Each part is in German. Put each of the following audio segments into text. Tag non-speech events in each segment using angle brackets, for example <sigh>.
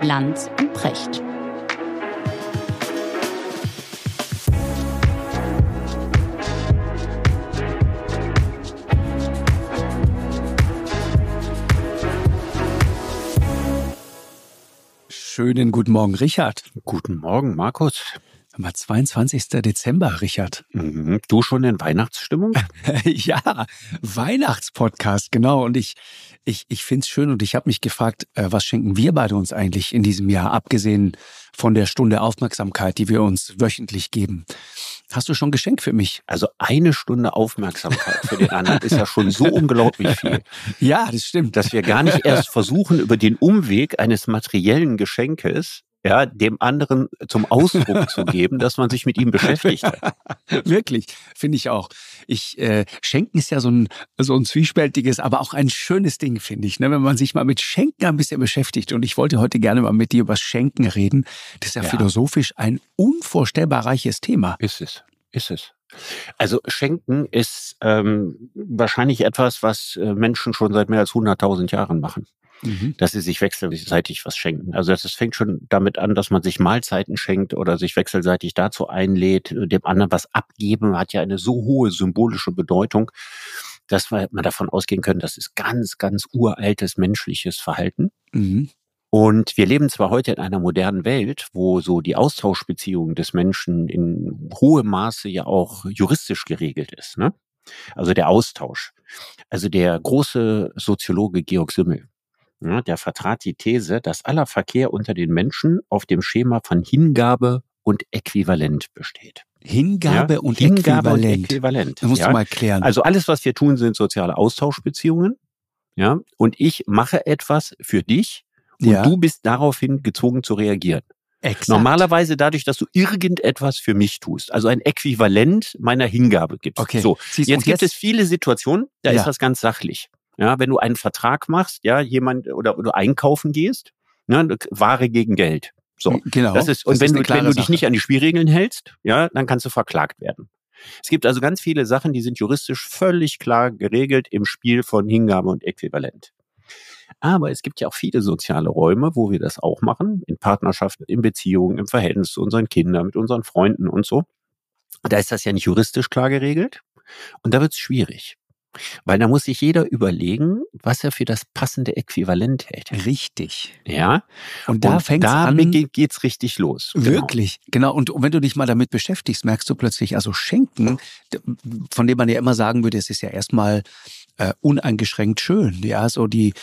Lanz und Precht. Schönen guten Morgen, Richard. Guten Morgen, Markus. Mal 22. Dezember, Richard. Mhm. Du schon in Weihnachtsstimmung? <laughs> ja, Weihnachtspodcast, genau. Und ich, ich, ich finde es schön und ich habe mich gefragt, äh, was schenken wir beide uns eigentlich in diesem Jahr, abgesehen von der Stunde Aufmerksamkeit, die wir uns wöchentlich geben. Hast du schon Geschenk für mich? Also eine Stunde Aufmerksamkeit für den anderen ist ja schon so unglaublich viel. <laughs> Ja, das stimmt. Dass wir gar nicht erst versuchen, über den Umweg eines materiellen Geschenkes ja, dem anderen zum Ausdruck zu <laughs> geben, dass man sich mit ihm beschäftigt. <laughs> Wirklich, finde ich auch. Ich äh, Schenken ist ja so ein so ein zwiespältiges, aber auch ein schönes Ding, finde ich, ne? wenn man sich mal mit Schenken ein bisschen beschäftigt. Und ich wollte heute gerne mal mit dir über Schenken reden. Das ist ja, ja. philosophisch ein unvorstellbar reiches Thema. Ist es, ist es. Also Schenken ist ähm, wahrscheinlich etwas, was äh, Menschen schon seit mehr als 100.000 Jahren machen mhm. dass sie sich wechselseitig was schenken. Also das fängt schon damit an, dass man sich Mahlzeiten schenkt oder sich wechselseitig dazu einlädt, dem anderen was abgeben, hat ja eine so hohe symbolische Bedeutung, dass mal davon ausgehen können, das ist ganz, ganz uraltes menschliches Verhalten. Mhm. Und wir leben zwar heute in einer modernen Welt, wo so die Austauschbeziehung des Menschen in hohem Maße ja auch juristisch geregelt ist, ne? Also der Austausch. Also der große Soziologe Georg Simmel, ja, der vertrat die These, dass aller Verkehr unter den Menschen auf dem Schema von Hingabe und Äquivalent besteht. Hingabe, ja, und, Hingabe Äquivalent. und Äquivalent. Das musst ja. du mal klären. Also alles, was wir tun, sind soziale Austauschbeziehungen. Ja, und ich mache etwas für dich und ja. du bist daraufhin gezwungen zu reagieren. Exakt. Normalerweise dadurch, dass du irgendetwas für mich tust, also ein Äquivalent meiner Hingabe gibst. Okay. So, jetzt, jetzt gibt es viele Situationen, da ja. ist das ganz sachlich. Ja, wenn du einen Vertrag machst, ja, jemand oder, oder einkaufen gehst, ne, Ware gegen Geld. So, genau. Das ist, und das wenn, ist du, wenn du dich nicht an die Spielregeln hältst, ja, dann kannst du verklagt werden. Es gibt also ganz viele Sachen, die sind juristisch völlig klar geregelt im Spiel von Hingabe und Äquivalent. Aber es gibt ja auch viele soziale Räume, wo wir das auch machen, in Partnerschaften, in Beziehungen, im Verhältnis zu unseren Kindern, mit unseren Freunden und so. Da ist das ja nicht juristisch klar geregelt. Und da wird es schwierig. Weil da muss sich jeder überlegen, was er für das passende Äquivalent hält. Richtig. Ja. Und da fängt an. Geht, geht's richtig los. Genau. Wirklich. Genau. Und wenn du dich mal damit beschäftigst, merkst du plötzlich, also Schenken, von dem man ja immer sagen würde, es ist ja erstmal äh, uneingeschränkt schön. Ja, so die,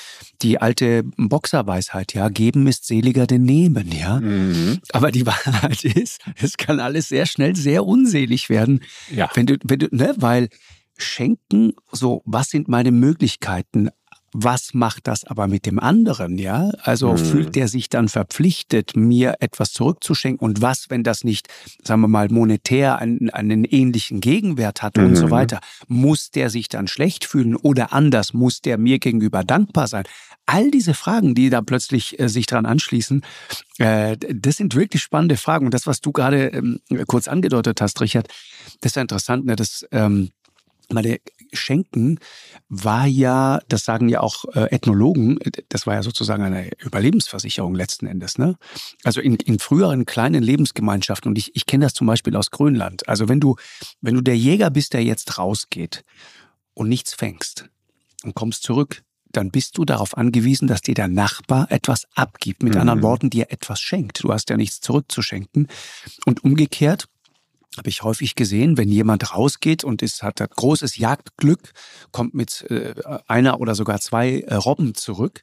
die alte Boxerweisheit, ja, geben ist seliger denn nehmen, ja. Mhm. Aber die <laughs> Wahrheit ist, es kann alles sehr schnell sehr unselig werden. Ja. Wenn du, wenn du, ne, weil schenken, so, was sind meine Möglichkeiten? Was macht das aber mit dem anderen, ja? Also mhm. fühlt der sich dann verpflichtet, mir etwas zurückzuschenken? Und was, wenn das nicht, sagen wir mal, monetär einen, einen ähnlichen Gegenwert hat mhm. und so mhm. weiter? Muss der sich dann schlecht fühlen oder anders? Muss der mir gegenüber dankbar sein? All diese Fragen, die da plötzlich äh, sich dran anschließen, äh, das sind wirklich spannende Fragen. Und das, was du gerade ähm, kurz angedeutet hast, Richard, das ist ja interessant, ne? Das, ähm, meine Schenken war ja, das sagen ja auch äh, Ethnologen, das war ja sozusagen eine Überlebensversicherung letzten Endes. Ne? Also in, in früheren kleinen Lebensgemeinschaften, und ich, ich kenne das zum Beispiel aus Grönland. Also wenn du, wenn du der Jäger bist, der jetzt rausgeht und nichts fängst und kommst zurück, dann bist du darauf angewiesen, dass dir der Nachbar etwas abgibt. Mit mhm. anderen Worten, dir etwas schenkt. Du hast ja nichts zurückzuschenken. Und umgekehrt, habe ich häufig gesehen, wenn jemand rausgeht und ist, hat, hat großes Jagdglück, kommt mit äh, einer oder sogar zwei äh, Robben zurück,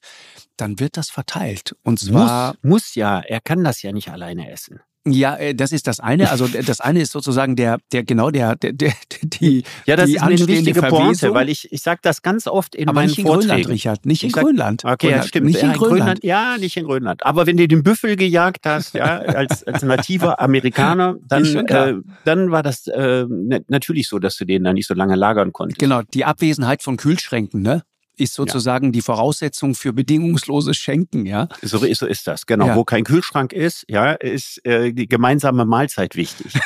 dann wird das verteilt. Und zwar muss, muss ja, er kann das ja nicht alleine essen. Ja, äh, das ist das eine. Also das eine ist sozusagen der, der genau der, der, der die Ja, das die ist eine wichtige Pointe, weil ich ich sage das ganz oft in Aber meinen nicht in Vorträgen. Grönland, Richard, nicht in sag, Grönland. Okay, Grönland, ja, stimmt. Nicht ja, in Grönland. Grönland. Ja, nicht in Grönland. Aber wenn du den Büffel gejagt hast, ja, als, als nativer Amerikaner, <laughs> dann äh, dann war das äh, natürlich so, dass du den da nicht so lange lagern konntest. Genau, die Abwesenheit von Kühlschränken, ne? Ist sozusagen ja. die Voraussetzung für bedingungsloses Schenken, ja? So, so ist das, genau. Ja. Wo kein Kühlschrank ist, ja, ist äh, die gemeinsame Mahlzeit wichtig. <laughs>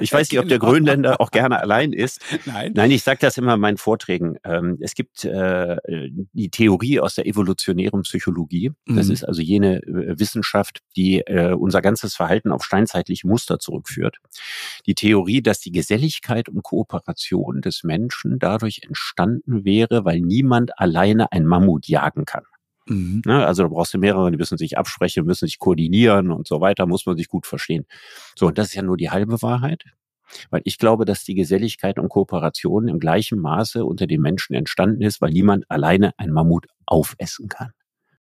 Ich weiß nicht, ob der genau. Grönländer auch gerne allein ist. Nein. Nein, ich sage das immer in meinen Vorträgen. Ähm, es gibt äh, die Theorie aus der evolutionären Psychologie. Das mhm. ist also jene äh, Wissenschaft, die äh, unser ganzes Verhalten auf steinzeitliche Muster zurückführt. Die Theorie, dass die Geselligkeit und Kooperation des Menschen dadurch entstanden wäre, weil niemand alleine ein Mammut jagen kann. Mhm. Ne, also da brauchst du mehrere, die müssen sich absprechen, müssen sich koordinieren und so weiter, muss man sich gut verstehen. So, und das ist ja nur die halbe Wahrheit. Weil ich glaube, dass die Geselligkeit und Kooperation im gleichen Maße unter den Menschen entstanden ist, weil niemand alleine ein Mammut aufessen kann.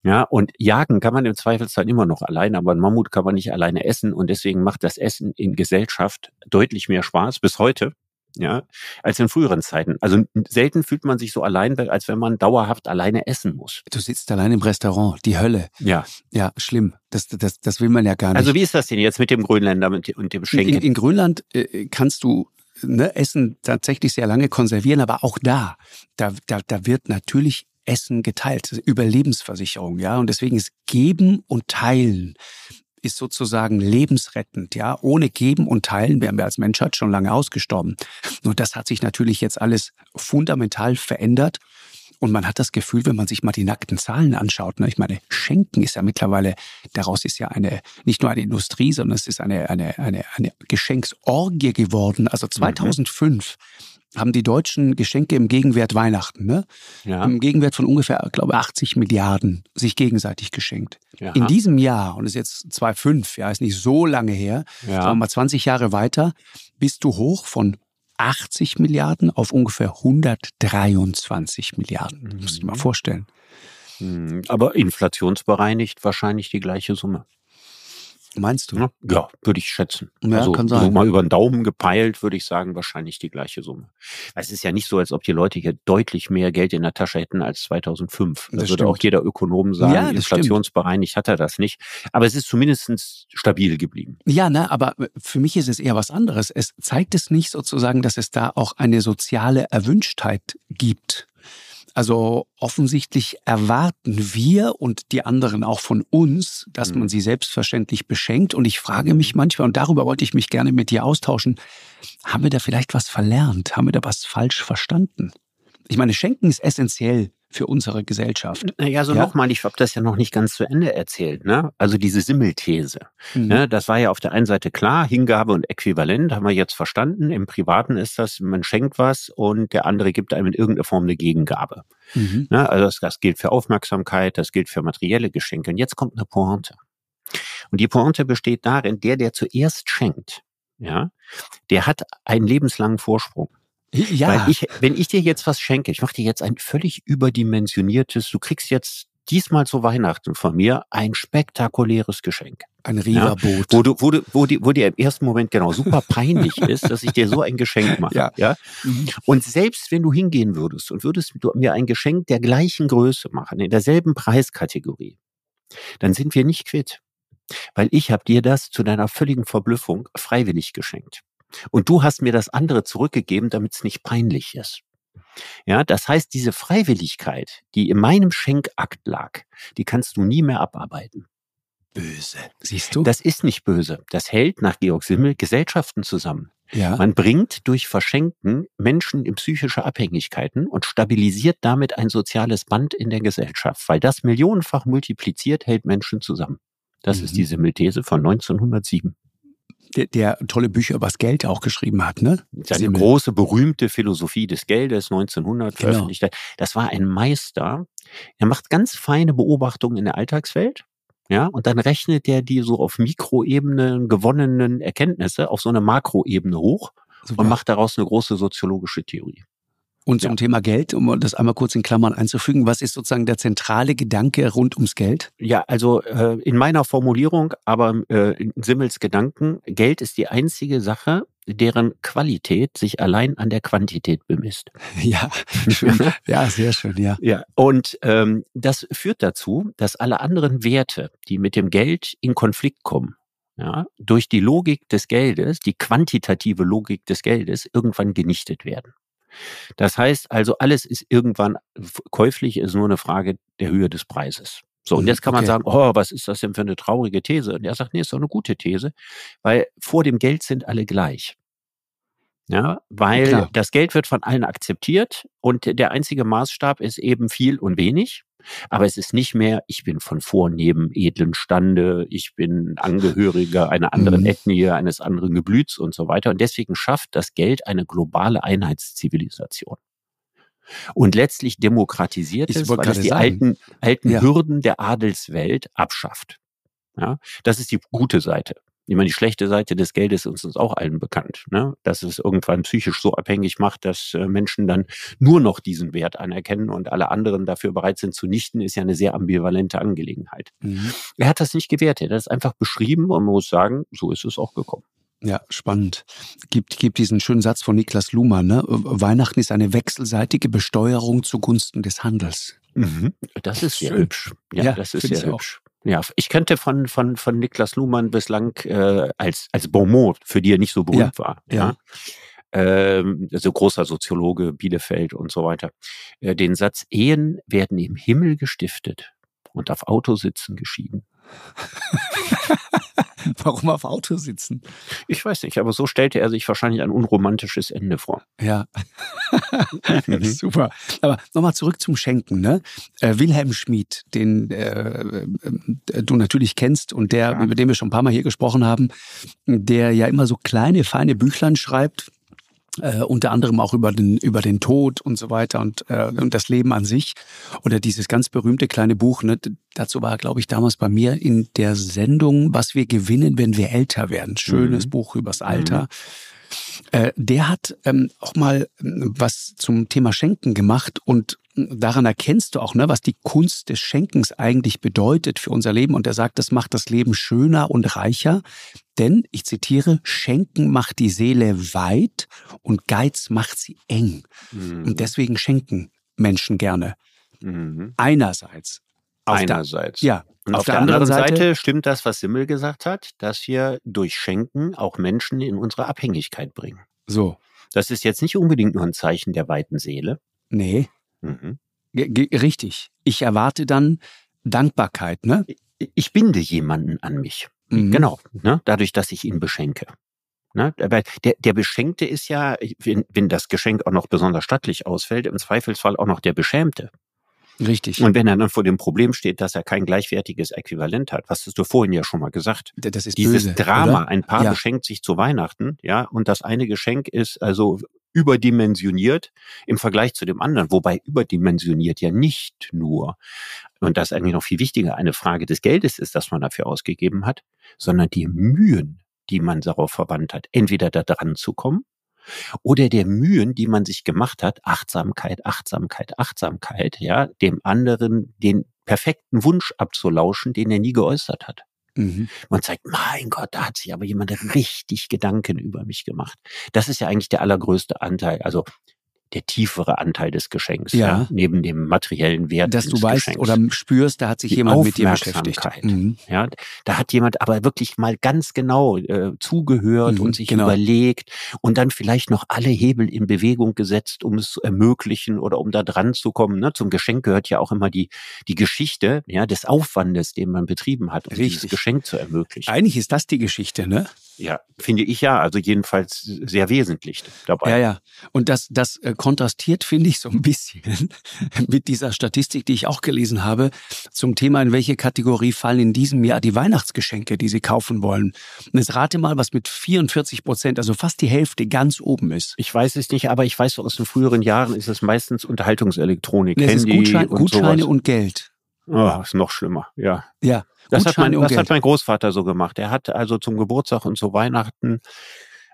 Ja, und jagen kann man im Zweifelsfall immer noch alleine, aber ein Mammut kann man nicht alleine essen und deswegen macht das Essen in Gesellschaft deutlich mehr Spaß bis heute ja, als in früheren Zeiten. Also selten fühlt man sich so allein, als wenn man dauerhaft alleine essen muss. Du sitzt allein im Restaurant, die Hölle. Ja. Ja, schlimm. Das, das, das will man ja gar nicht. Also wie ist das denn jetzt mit dem Grönländer und dem Schenken? In, in Grönland äh, kannst du ne, Essen tatsächlich sehr lange konservieren, aber auch da, da, da, da wird natürlich Essen geteilt, Überlebensversicherung, ja. Und deswegen ist Geben und Teilen ist sozusagen lebensrettend. Ja, ohne Geben und Teilen wären wir als Menschheit schon lange ausgestorben. Nur das hat sich natürlich jetzt alles fundamental verändert. Und man hat das Gefühl, wenn man sich mal die nackten Zahlen anschaut, ne, ich meine, Schenken ist ja mittlerweile, daraus ist ja eine, nicht nur eine Industrie, sondern es ist eine, eine, eine, eine Geschenksorgie geworden. Also 2005 mhm haben die Deutschen Geschenke im Gegenwert Weihnachten, ne? Ja. Im Gegenwert von ungefähr, glaube 80 Milliarden sich gegenseitig geschenkt. Ja. In diesem Jahr, und das ist jetzt 2,5, ja, ist nicht so lange her, ja. sagen wir mal 20 Jahre weiter, bist du hoch von 80 Milliarden auf ungefähr 123 Milliarden. Mhm. Muss ich mal vorstellen. Mhm. Aber inflationsbereinigt wahrscheinlich die gleiche Summe. Meinst du? Ja, würde ich schätzen. Ja, also kann sein. So mal über den Daumen gepeilt, würde ich sagen, wahrscheinlich die gleiche Summe. Es ist ja nicht so, als ob die Leute hier deutlich mehr Geld in der Tasche hätten als 2005. Das, das würde auch jeder Ökonom sagen. Ja, inflationsbereinigt hat er das nicht. Aber es ist zumindest stabil geblieben. Ja, ne, aber für mich ist es eher was anderes. Es zeigt es nicht sozusagen, dass es da auch eine soziale Erwünschtheit gibt. Also offensichtlich erwarten wir und die anderen auch von uns, dass man mhm. sie selbstverständlich beschenkt. Und ich frage mich manchmal, und darüber wollte ich mich gerne mit dir austauschen, haben wir da vielleicht was verlernt? Haben wir da was falsch verstanden? Ich meine, Schenken ist essentiell für unsere Gesellschaft. Naja, so ja? nochmal, ich habe das ja noch nicht ganz zu Ende erzählt. Ne? Also diese Simmelthese. Mhm. Ne? Das war ja auf der einen Seite klar, Hingabe und Äquivalent haben wir jetzt verstanden. Im Privaten ist das, man schenkt was und der andere gibt einem in irgendeiner Form eine Gegengabe. Mhm. Ne? Also das, das gilt für Aufmerksamkeit, das gilt für materielle Geschenke. Und jetzt kommt eine Pointe. Und die Pointe besteht darin, der, der zuerst schenkt, ja, der hat einen lebenslangen Vorsprung. Ja. Weil ich, wenn ich dir jetzt was schenke, ich mache dir jetzt ein völlig überdimensioniertes, du kriegst jetzt diesmal zu Weihnachten von mir ein spektakuläres Geschenk. Ein Riva-Boot. Ja, wo, du, wo, du, wo, die, wo dir im ersten Moment genau super peinlich ist, dass ich dir so ein Geschenk mache. Ja. ja? Mhm. Und selbst wenn du hingehen würdest und würdest du mir ein Geschenk der gleichen Größe machen, in derselben Preiskategorie, dann sind wir nicht quitt. Weil ich habe dir das zu deiner völligen Verblüffung freiwillig geschenkt. Und du hast mir das andere zurückgegeben, damit es nicht peinlich ist. Ja, das heißt, diese Freiwilligkeit, die in meinem Schenkakt lag, die kannst du nie mehr abarbeiten. Böse. Siehst du? Das ist nicht böse. Das hält nach Georg Simmel Gesellschaften zusammen. Ja. Man bringt durch Verschenken Menschen in psychische Abhängigkeiten und stabilisiert damit ein soziales Band in der Gesellschaft, weil das millionenfach multipliziert hält Menschen zusammen. Das mhm. ist die Simmelthese von 1907 der, der tolle Bücher über das Geld auch geschrieben hat, ne? Seine Simmel. große, berühmte Philosophie des Geldes 1900 genau. veröffentlicht. Das war ein Meister. Er macht ganz feine Beobachtungen in der Alltagswelt. Ja, und dann rechnet er die so auf Mikroebene gewonnenen Erkenntnisse auf so eine Makroebene hoch Super. und macht daraus eine große soziologische Theorie. Und zum ja. Thema Geld, um das einmal kurz in Klammern einzufügen, was ist sozusagen der zentrale Gedanke rund ums Geld? Ja, also äh, in meiner Formulierung, aber äh, in Simmels Gedanken, Geld ist die einzige Sache, deren Qualität sich allein an der Quantität bemisst. <laughs> Ja, schön. <laughs> ja, sehr schön, ja. Ja, und ähm, das führt dazu, dass alle anderen Werte, die mit dem Geld in Konflikt kommen, ja, durch die Logik des Geldes, die quantitative Logik des Geldes, irgendwann genichtet werden. Das heißt also, alles ist irgendwann käuflich, ist nur eine Frage der Höhe des Preises. So, und mhm, jetzt kann man okay. sagen, oh, was ist das denn für eine traurige These? Und er sagt, nee, ist doch eine gute These, weil vor dem Geld sind alle gleich. Ja, weil Klar. das Geld wird von allen akzeptiert und der einzige Maßstab ist eben viel und wenig. Aber es ist nicht mehr, ich bin von vornehmen, edlen Stande, ich bin Angehöriger einer anderen mhm. Ethnie, eines anderen Geblüts und so weiter. Und deswegen schafft das Geld eine globale Einheitszivilisation. Und letztlich demokratisiert ich es, weil es die sagen. alten, alten ja. Hürden der Adelswelt abschafft. Ja, das ist die gute Seite. Ich meine, die schlechte Seite des Geldes ist uns auch allen bekannt, ne? dass es irgendwann psychisch so abhängig macht, dass äh, Menschen dann nur noch diesen Wert anerkennen und alle anderen dafür bereit sind zu nichten, ist ja eine sehr ambivalente Angelegenheit. Mhm. Er hat das nicht gewertet, er hat es einfach beschrieben und man muss sagen, so ist es auch gekommen. Ja, spannend. Gibt, gibt diesen schönen Satz von Niklas Luhmann, ne? Weihnachten ist eine wechselseitige Besteuerung zugunsten des Handels. Mhm. Das ist sehr hübsch. Ja, ja das ist sehr hübsch. Auch. Ja, ich kannte von, von, von Niklas Luhmann bislang äh, als, als Bonmot, für die er nicht so berühmt ja, war. Ja. ja. Ähm, also großer Soziologe, Bielefeld und so weiter. Äh, den Satz, Ehen werden im Himmel gestiftet und auf Autositzen geschieden. <laughs> <laughs> Warum auf Auto sitzen? Ich weiß nicht, aber so stellte er sich wahrscheinlich ein unromantisches Ende vor. Ja. <laughs> Mhm. Super. Aber nochmal zurück zum Schenken. Ne? Äh, Wilhelm Schmid, den äh, äh, du natürlich kennst und der, ja. über den wir schon ein paar Mal hier gesprochen haben, der ja immer so kleine, feine Büchlein schreibt, äh, unter anderem auch über den, über den Tod und so weiter und, äh, und das Leben an sich. Oder dieses ganz berühmte kleine Buch, ne, dazu war, glaube ich, damals bei mir in der Sendung, was wir gewinnen, wenn wir älter werden. Schönes mhm. Buch übers Alter. Mhm. Äh, der hat ähm, auch mal ähm, was zum Thema Schenken gemacht und daran erkennst du auch, ne, was die Kunst des Schenkens eigentlich bedeutet für unser Leben. Und er sagt, das macht das Leben schöner und reicher. Denn, ich zitiere, Schenken macht die Seele weit und Geiz macht sie eng. Mhm. Und deswegen schenken Menschen gerne. Mhm. Einerseits. Einerseits. Der, ja. Und auf, auf der, der, anderen Seite, Seite, stimmt das, was Simmel gesagt hat, dass wir durch Schenken auch Menschen in unsere Abhängigkeit bringen. So. Das ist jetzt nicht unbedingt nur ein Zeichen der weiten Seele. Nee. Mhm. Richtig. Ich erwarte dann Dankbarkeit, ne? Ich binde jemanden an mich. Mhm. Genau. Ne? Dadurch, dass ich ihn beschenke. Ne? Aber der, der Beschenkte ist ja, wenn, wenn das Geschenk auch noch besonders stattlich ausfällt, im Zweifelsfall auch noch der Beschämte. Richtig. Und wenn er dann vor dem Problem steht, dass er kein gleichwertiges Äquivalent hat, was hast du vorhin ja schon mal gesagt. Das ist Dieses böse, Drama, oder? ein Paar ja. beschenkt sich zu Weihnachten, ja, und das eine Geschenk ist also überdimensioniert im Vergleich zu dem anderen, wobei überdimensioniert ja nicht nur, und das ist eigentlich noch viel wichtiger, eine Frage des Geldes ist, das man dafür ausgegeben hat, sondern die Mühen, die man darauf verwandt hat, entweder da dran zu kommen oder der Mühen, die man sich gemacht hat, Achtsamkeit, Achtsamkeit, Achtsamkeit, ja, dem anderen den perfekten Wunsch abzulauschen, den er nie geäußert hat. Mhm. Man zeigt, mein Gott, da hat sich aber jemand richtig Gedanken über mich gemacht. Das ist ja eigentlich der allergrößte Anteil. Also der tiefere Anteil des Geschenks, ja. ja neben dem materiellen Wert. Dass du weißt Geschenks. oder spürst, da hat sich Die jemand mit dir beschäftigt. Mhm. Ja, da hat jemand aber wirklich mal ganz genau äh, zugehört mhm, und sich genau. überlegt und dann vielleicht noch alle Hebel in Bewegung gesetzt, um es zu ermöglichen oder um da dran zu kommen. Ne? Zum Geschenk gehört ja auch immer die, die Geschichte ja, des Aufwandes, den man betrieben hat, um Richtig. dieses Geschenk zu ermöglichen. Eigentlich ist das die Geschichte, ne? Ja, finde ich ja, also jedenfalls sehr wesentlich dabei. Ja, ja. Und das, das äh, kontrastiert, finde ich, so ein bisschen <laughs> mit dieser Statistik, die ich auch gelesen habe, zum Thema, in welche Kategorie fallen in diesem Jahr die Weihnachtsgeschenke, die Sie kaufen wollen. Und jetzt rate mal, was mit 44 Prozent, also fast die Hälfte, ganz oben ist. Ich weiß es nicht, aber ich weiß, aus den früheren Jahren ist es meistens Unterhaltungselektronik, nee, Handy Gutschein, und Gutscheine sowas. und Geld. Oh, ist noch schlimmer, ja. Ja, das, hat mein, das hat mein Großvater so gemacht. Er hat also zum Geburtstag und zu Weihnachten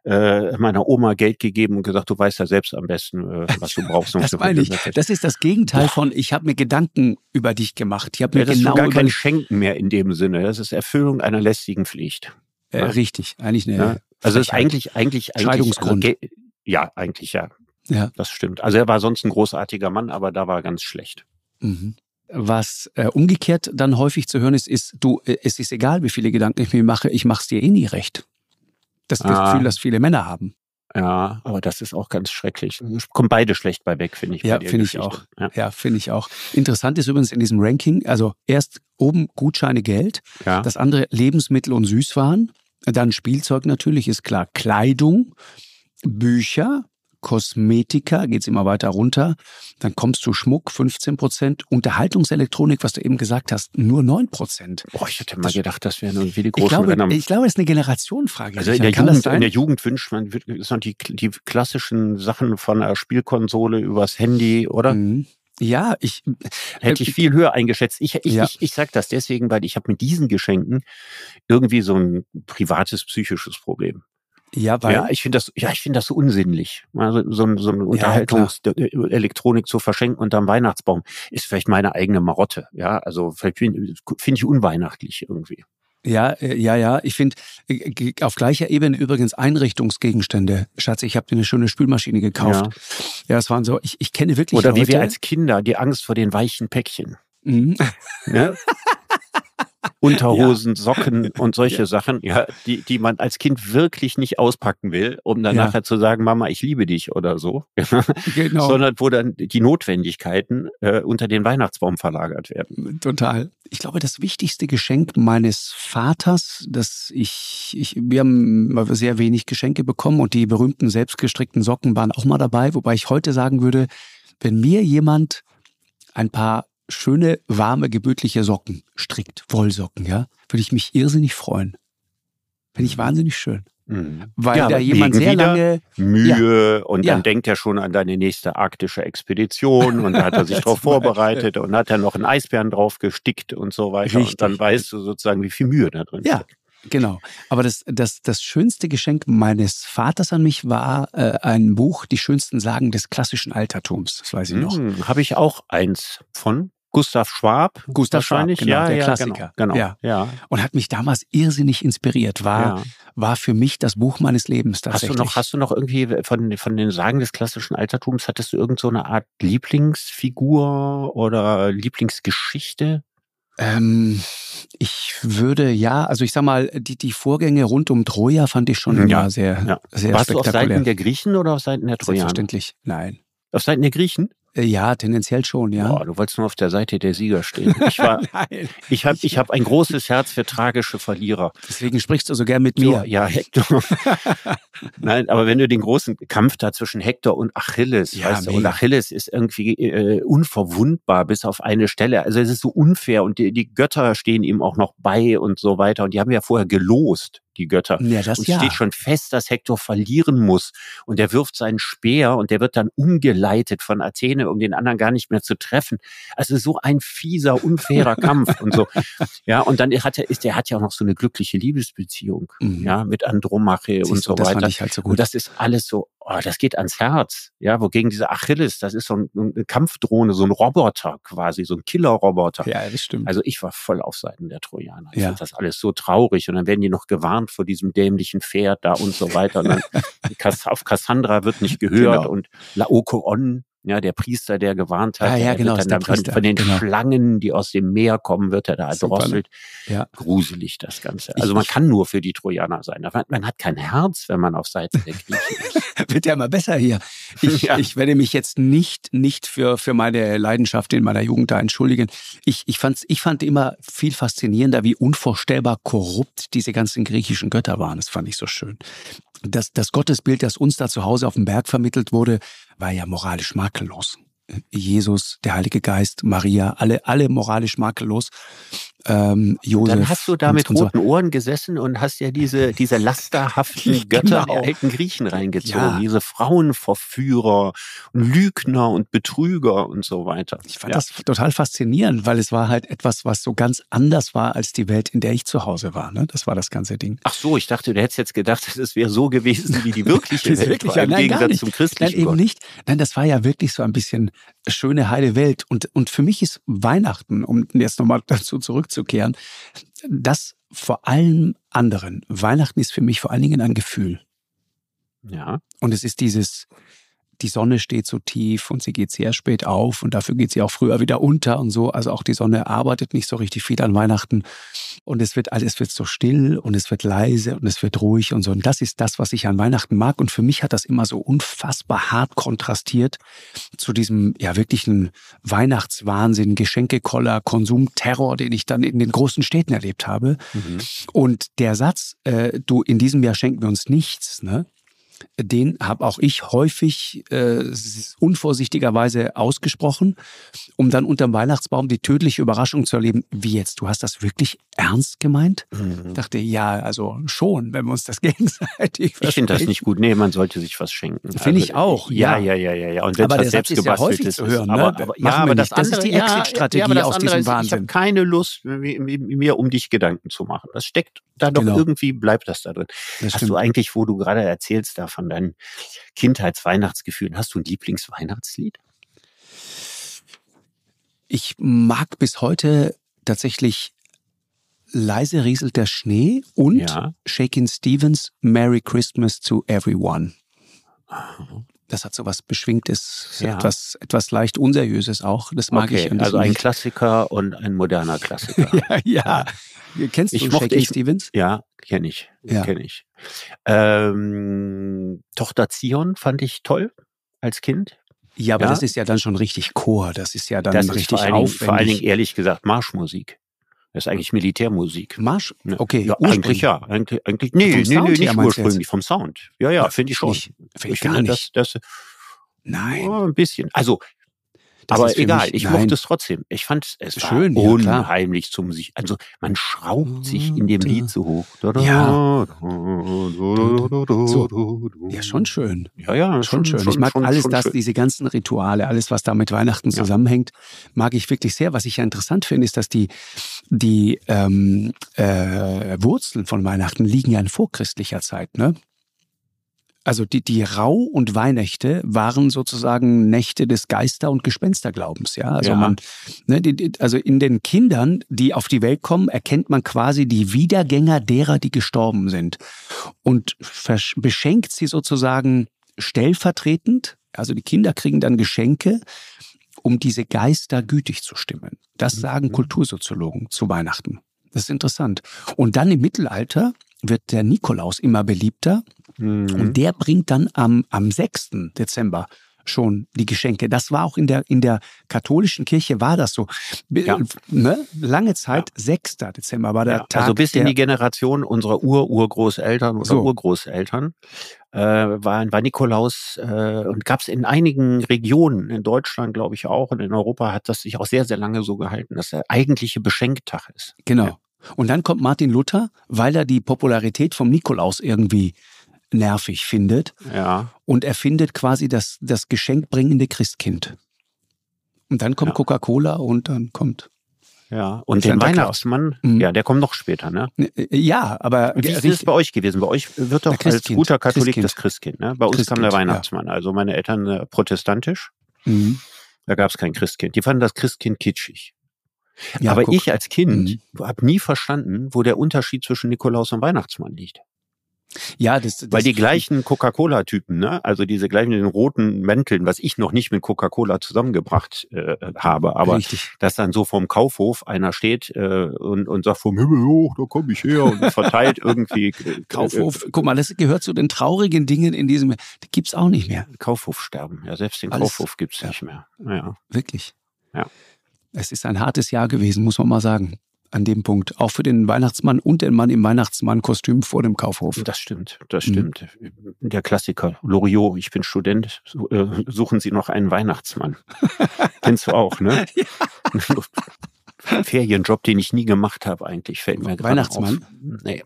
äh, meiner Oma Geld gegeben und gesagt, du weißt ja selbst am besten, äh, was du brauchst. das meine ich. Das ist das Gegenteil von, ich habe mir Gedanken über dich gemacht. Ich habe mir ja, das genau ist gar kein Schenken mehr in dem Sinne. Das ist Erfüllung einer lästigen Pflicht. Äh, ja. Richtig, eigentlich eine. Ja. Also ist eigentlich eigentlich Scheidungsgrund. Also, ja, eigentlich ja. Ja, das stimmt. Also er war sonst ein großartiger Mann, aber da war er ganz schlecht. Mhm. Was äh, umgekehrt dann häufig zu hören ist, ist, du, äh, es ist egal, wie viele Gedanken ich mir mache, ich mache es dir eh nie recht. Das ist ah. das Gefühl, das viele Männer haben. Ja, aber das ist auch ganz schrecklich. Kommen beide schlecht bei weg, finde ich. Ja, finde ich auch. Ja, ja finde ich auch. Interessant ist übrigens in diesem Ranking, also erst oben Gutscheine Geld, ja. das andere Lebensmittel und Süßwaren, dann Spielzeug natürlich, ist klar, Kleidung, Bücher, Kosmetika geht es immer weiter runter. Dann kommst du Schmuck 15 Prozent, Unterhaltungselektronik, was du eben gesagt hast, nur 9 Prozent. Boah, ich hätte mal das, gedacht, das wären irgendwie die großen ich glaube, Rennen. Ich glaube, es ist eine Generationenfrage. Also in der, Jugend, in der Jugend wünscht man sind die, die klassischen Sachen von einer Spielkonsole übers Handy, oder? Mhm. Ja, ich hätte ich viel höher eingeschätzt. Ich, ich, ja. ich, ich sage das deswegen, weil ich habe mit diesen Geschenken irgendwie so ein privates psychisches Problem. Ja, weil. Ja, ich finde das, ja, ich finde das so unsinnlich. Also so, so eine Unterhaltungselektronik ja, zu verschenken unterm Weihnachtsbaum ist vielleicht meine eigene Marotte. Ja, also vielleicht finde find ich unweihnachtlich irgendwie. Ja, äh, ja, ja. Ich finde äh, auf gleicher Ebene übrigens Einrichtungsgegenstände. Schatz, ich habe dir eine schöne Spülmaschine gekauft. Ja, ja es waren so, ich, ich kenne wirklich. Oder wie wir als Kinder die Angst vor den weichen Päckchen. Mhm. Ja? <laughs> Unterhosen, ja. Socken und solche ja. Sachen, ja, die, die man als Kind wirklich nicht auspacken will, um dann nachher zu sagen, Mama, ich liebe dich oder so. <laughs> Genau. Sondern wo dann die Notwendigkeiten äh, unter den Weihnachtsbaum verlagert werden. Total. Ich glaube, das wichtigste Geschenk meines Vaters, dass ich, ich, wir haben sehr wenig Geschenke bekommen und die berühmten selbstgestrickten Socken waren auch mal dabei, wobei ich heute sagen würde, wenn mir jemand ein paar schöne, warme, gemütliche Socken strickt, Wollsocken, ja, würde ich mich irrsinnig freuen. Finde ich mhm. wahnsinnig schön. Mhm. Weil ja, da jemand sehr lange Mühe ja, und dann ja. denkt er schon an deine nächste arktische Expedition und da hat er <laughs> sich darauf vorbereitet und hat er noch einen Eisbären drauf gestickt und so weiter. Richtig. Und dann weißt du sozusagen, wie viel Mühe da drin ja. steckt. Genau. Aber das, das, das schönste Geschenk meines Vaters an mich war äh, ein Buch, Die schönsten Sagen des klassischen Altertums. Das weiß ich noch. Hm, Habe ich auch eins von. Gustav Schwab. Gustav Schwab, genau, ja, der ja, Klassiker. Genau, genau, ja. ja. Und hat mich damals irrsinnig inspiriert. War, ja. war für mich das Buch meines Lebens tatsächlich. Hast du noch, hast du noch irgendwie von, von den Sagen des klassischen Altertums, hattest du irgend so eine Art Lieblingsfigur oder Lieblingsgeschichte? Ähm, ich würde ja, also ich sag mal, die, die Vorgänge rund um Troja fand ich schon ja, immer sehr, ja. sehr Warst spektakulär. Warst du auf Seiten der Griechen oder auf Seiten der Trojaner? Selbstverständlich, nein. Auf Seiten der Griechen? Äh, ja, tendenziell schon, ja. Boah, du wolltest nur auf der Seite der Sieger stehen. Ich war, <laughs> ich habe, ich habe ein großes Herz für tragische Verlierer. Deswegen sprichst du so gern mit mir. So, ja, Hector. <laughs> Nein, aber wenn du den großen Kampf da zwischen Hector und Achilles, ja, weißt du, und Achilles ist irgendwie äh, unverwundbar bis auf eine Stelle. Also es ist so unfair und die, die Götter stehen ihm auch noch bei und so weiter. Und die haben ja vorher gelost die Götter. Ja, das und ja. steht schon fest, dass Hektor verlieren muss. Und er wirft seinen Speer und der wird dann umgeleitet von Athene, um den anderen gar nicht mehr zu treffen. Also so ein fieser, unfairer <laughs> Kampf und so. Ja, und dann hat er, ist, der hat ja auch noch so eine glückliche Liebesbeziehung, mhm. ja, mit Andromache Siehst und so weiter. Halt so und das ist alles so oh, das geht ans Herz. Ja, wogegen dieser Achilles, das ist so ein, eine Kampfdrohne, so ein Roboter quasi, so ein Killerroboter. Ja, das stimmt. Also ich war voll auf Seiten der Trojaner. Ich ja. fand das alles so traurig und dann werden die noch gewarnt vor diesem dämlichen Pferd da und so weiter. Und dann <laughs> auf Cassandra wird nicht gehört genau. und Laokoon ja, der Priester, der gewarnt hat, ah, ja, genau, dann von, von, den genau. Schlangen, die aus dem Meer kommen, wird er da erdrosselt. Ja. Gruselig das Ganze. Also man kann nur für die Trojaner sein. Man hat kein Herz, wenn man auf Seiten der Griechen ist. <laughs> wird ja immer besser hier. Ich, <laughs> ja. ich werde mich jetzt nicht, nicht für, für meine Leidenschaft in meiner Jugend da entschuldigen. Ich, ich, fand's, ich fand immer viel faszinierender, wie unvorstellbar korrupt diese ganzen griechischen Götter waren. Das fand ich so schön das, das Gottesbild, das uns da zu Hause auf dem Berg vermittelt wurde, war ja moralisch makellos. Jesus, der Heilige Geist, Maria, alle, alle moralisch makellos ähm, Josef. Dann hast du da mit roten so. Ohren gesessen und hast ja diese, diese lasterhaften <laughs> Götter genau. der alten Griechen reingezogen. Ja. Diese Frauenverführer und Lügner und Betrüger und so weiter. Ich fand ja. das total faszinierend, weil es war halt etwas, was so ganz anders war als die Welt, in der ich zu Hause war. Ne? Das war das ganze Ding. Ach so, ich dachte, du hättest jetzt gedacht, <laughs> es wäre so gewesen wie die wirkliche <laughs> Welt wirklich, war, im nein, Gegensatz zum christlichen Nein, eben Gott. nicht. Nein, das war ja wirklich so ein bisschen schöne heile Welt. Und, und für mich ist Weihnachten, um jetzt nochmal <laughs> dazu zurückzukehren, das vor allem anderen. Weihnachten ist für mich vor allen Dingen ein Gefühl. Ja. Und es ist dieses, die Sonne steht so tief und sie geht sehr spät auf und dafür geht sie auch früher wieder unter und so. Also auch die Sonne arbeitet nicht so richtig viel an Weihnachten und es wird alles wird so still und es wird leise und es wird ruhig und so. Und das ist das, was ich an Weihnachten mag. Und für mich hat das immer so unfassbar hart kontrastiert zu diesem ja wirklichen Weihnachtswahnsinn, Geschenkekoller, Konsumterror, den ich dann in den großen Städten erlebt habe. Mhm. Und der Satz, äh, du in diesem Jahr schenken wir uns nichts, ne? Den habe auch ich häufig äh, unvorsichtigerweise ausgesprochen, um dann unterm Weihnachtsbaum die tödliche Überraschung zu erleben. Wie jetzt? Du hast das wirklich ernst gemeint? Mhm. Dachte, ja, also schon, wenn wir uns das <laughs> gegenseitig Ich finde das nicht gut. Nee, man sollte sich was schenken. Finde also, ich auch. Ja, ja, ja, ja, ja. Und wenn aber das selbst gebastelt ist, zu hören, aber, ne? aber, ja, aber das, das, ist die Exit-Strategie ja, ja, aus diesem Wahnsinn. Ich habe keine Lust, mir um dich Gedanken zu machen. Das steckt da doch genau. irgendwie, bleibt das da drin. Das hast stimmt. du eigentlich, wo du gerade erzählst, da von deinen Kindheitsweihnachtsgefühlen, hast du ein Lieblingsweihnachtslied? Ich mag bis heute tatsächlich Leise rieselt der Schnee und ja. Shakin' Stevens Merry Christmas to Everyone. Das hat so was Beschwingtes, ja. etwas, etwas leicht Unseriöses auch. Das mag okay, ich. Also ein Klassiker und ein moderner Klassiker. <laughs> ja, ja. Kennst ich du mochte, Shakin' Stevens? Ja, kenne ich. Ja. Kenn ich. Ähm, Tochter Zion fand ich toll als Kind. Ja, aber ja. das ist ja dann schon richtig Chor. Das ist ja dann das richtig ist vor allen Dingen, aufwendig. Vor allen Dingen ehrlich gesagt Marschmusik. Das ist eigentlich Militärmusik. Marsch? Okay. Ja, eigentlich ja. Eigentlich, eigentlich nee, nee, nee, nicht ursprünglich. Vom Sound. Ja, ja, finde ich schon. Nicht, find ich gar finde, nicht. Das, das, Nein. Oh, ein bisschen. Also, das aber egal, mich, ich mochte es trotzdem. Ich fand es Schön, war unheimlich ja, zum sich. Also man schraubt sich in dem Lied so hoch. Ja. So. ja, schon schön. Ja, ja, schon, schön. Schon, ich mag schon, alles das, schön. diese ganzen Rituale, alles, was da mit Weihnachten ja. zusammenhängt, mag ich wirklich sehr. Was ich ja interessant finde, ist, dass die, die ähm, äh, Wurzeln von Weihnachten liegen ja in vorchristlicher Zeit. Ne? Also die, die Rau- und Weihnächte waren sozusagen Nächte des Geister- und Gespensterglaubens. Ja, also ja. man, ne, die, also in den Kindern, die auf die Welt kommen, erkennt man quasi die Wiedergänger derer, die gestorben sind und beschenkt sie sozusagen stellvertretend. Also die Kinder kriegen dann Geschenke, um diese Geister gütig zu stimmen. Das mhm. sagen Kultursoziologen zu Weihnachten. Das ist interessant. Und dann im Mittelalter wird der Nikolaus immer beliebter. Mhm. Und der bringt dann am, am 6. Dezember schon die Geschenke. Das war auch in der, in der katholischen Kirche war das so. Ja. Ne? Lange Zeit, ja. 6. Dezember war der ja. Tag. Also bis in die Generation unserer Ur-Urgroßeltern oder so. Urgroßeltern äh, war, war Nikolaus äh, und gab es in einigen Regionen, in Deutschland glaube ich auch und in Europa hat das sich auch sehr, sehr lange so gehalten, dass der eigentliche Beschenktag ist. Genau. Und dann kommt Martin Luther, weil er die Popularität vom Nikolaus irgendwie nervig findet. Ja. Und er findet quasi das, das geschenkbringende Christkind. Und dann kommt ja. Coca-Cola und dann kommt. Ja, und den Weihnachtsmann, mhm. ja, der kommt noch später, ne? Äh, ja, aber. Wie ist es bei euch gewesen? Bei euch wird doch als guter Katholik Christkind. das Christkind, ne? Bei uns Christkind, kam der Weihnachtsmann. Ja. Also meine Eltern äh, protestantisch. Mhm. Da gab es kein Christkind. Die fanden das Christkind kitschig. Ja, Aber guck. ich als Kind mhm. habe nie verstanden, wo der Unterschied zwischen Nikolaus und Weihnachtsmann liegt. Ja, das, das weil die gleichen Coca-Cola-Typen, ne? Also diese gleichen den roten Mänteln, was ich noch nicht mit Coca-Cola zusammengebracht äh, habe, aber Richtig. dass dann so vom Kaufhof einer steht äh, und, und sagt vom Himmel hoch, da komme ich her und verteilt irgendwie äh, Kaufhof. Äh, guck mal, das gehört zu den traurigen Dingen in diesem. Die gibt's auch nicht mehr. Kaufhof sterben, ja selbst den Alles, Kaufhof gibt's ja. nicht mehr. Ja. Wirklich. Ja. Es ist ein hartes Jahr gewesen, muss man mal sagen. An dem Punkt. Auch für den Weihnachtsmann und den Mann im Weihnachtsmannkostüm vor dem Kaufhof. Das stimmt, das mhm. stimmt. Mhm. Der Klassiker. Loriot, ich bin Student, äh, suchen Sie noch einen Weihnachtsmann. <laughs> Kennst du auch, ne? <laughs> Ja. <laughs> Ferienjob, den ich nie gemacht habe, eigentlich, fällt mir gerade Weihnachtsmann? Auf. Nee.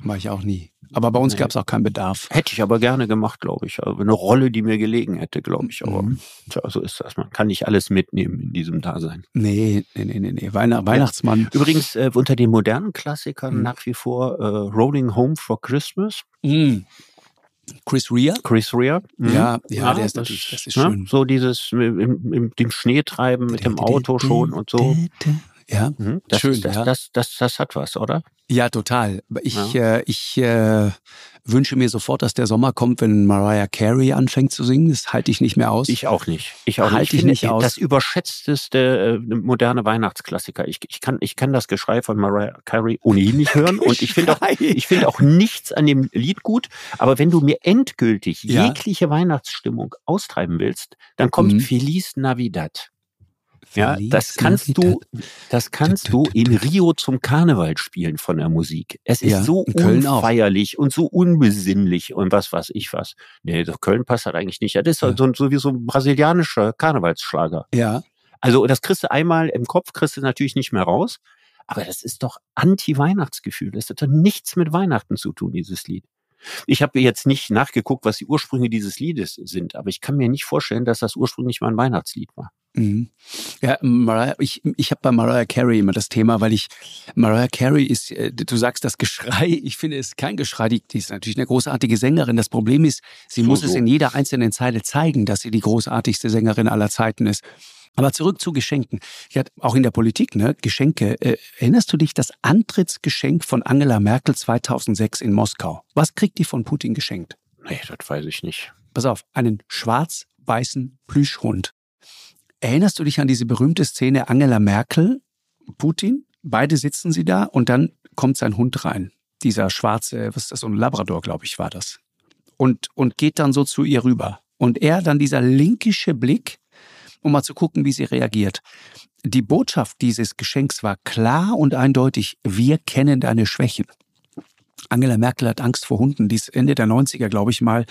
War ich auch nie. Aber bei uns nee. gab es auch keinen Bedarf. Hätte ich aber gerne gemacht, glaube ich. Also eine Rolle, die mir gelegen hätte, glaube ich. Aber mhm. tja, so ist das. Man kann nicht alles mitnehmen in diesem Dasein. Nee, nee, nee, nee. nee. Weihn Weihnachtsmann. Ja. Übrigens äh, unter den modernen Klassikern mhm. nach wie vor äh, Rolling Home for Christmas. Mhm. Chris Rea. Chris Rea. Mhm. Ja, ja, ja, der ist das, das ist ne? schön. So dieses im, im, dem Schneetreiben mit dem Auto schon und so. Ja, mhm. das, schön. Das, ja. Das, das, das, hat was, oder? Ja, total. Ich, ja. Äh, ich äh, wünsche mir sofort, dass der Sommer kommt, wenn Mariah Carey anfängt zu singen. Das halte ich nicht mehr aus. Ich auch nicht. Ich auch halte ich nicht aus. Das überschätzteste äh, moderne Weihnachtsklassiker. Ich, ich, kann, ich kann das Geschrei von Mariah Carey ohnehin <laughs> nicht hören und ich finde auch, ich finde auch nichts an dem Lied gut. Aber wenn du mir endgültig ja. jegliche Weihnachtsstimmung austreiben willst, dann kommt mhm. Feliz Navidad. Ja, das kannst du, das kannst du in Rio zum Karneval spielen von der Musik. Es ist ja, so unfeierlich auch. und so unbesinnlich und was weiß ich was. Nee, doch Köln passt halt eigentlich nicht. Das ist halt so, so wie so ein brasilianischer Karnevalsschlager. Ja. Also das kriegst du einmal im Kopf, kriegst du natürlich nicht mehr raus. Aber das ist doch Anti-Weihnachtsgefühl. Das hat doch nichts mit Weihnachten zu tun, dieses Lied. Ich habe jetzt nicht nachgeguckt, was die Ursprünge dieses Liedes sind, aber ich kann mir nicht vorstellen, dass das ursprünglich mal ein Weihnachtslied war. Mhm. Ja, Mariah, ich, ich habe bei Mariah Carey immer das Thema, weil ich, Mariah Carey ist, äh, du sagst das Geschrei, ich finde es kein Geschrei, die, die ist natürlich eine großartige Sängerin. Das Problem ist, sie so, muss so. es in jeder einzelnen Zeile zeigen, dass sie die großartigste Sängerin aller Zeiten ist. Aber zurück zu Geschenken. Ja, auch in der Politik, ne? Geschenke. Äh, erinnerst du dich das Antrittsgeschenk von Angela Merkel 2006 in Moskau? Was kriegt die von Putin geschenkt? Nee, das weiß ich nicht. Pass auf, einen schwarz-weißen Plüschhund. Erinnerst du dich an diese berühmte Szene Angela Merkel, Putin? Beide sitzen sie da und dann kommt sein Hund rein. Dieser schwarze, was ist das, so ein Labrador, glaube ich, war das. Und, und geht dann so zu ihr rüber. Und er dann dieser linkische Blick, um mal zu gucken, wie sie reagiert. Die Botschaft dieses Geschenks war klar und eindeutig, wir kennen deine Schwächen. Angela Merkel hat Angst vor Hunden. Die ist Ende der 90er, glaube ich mal,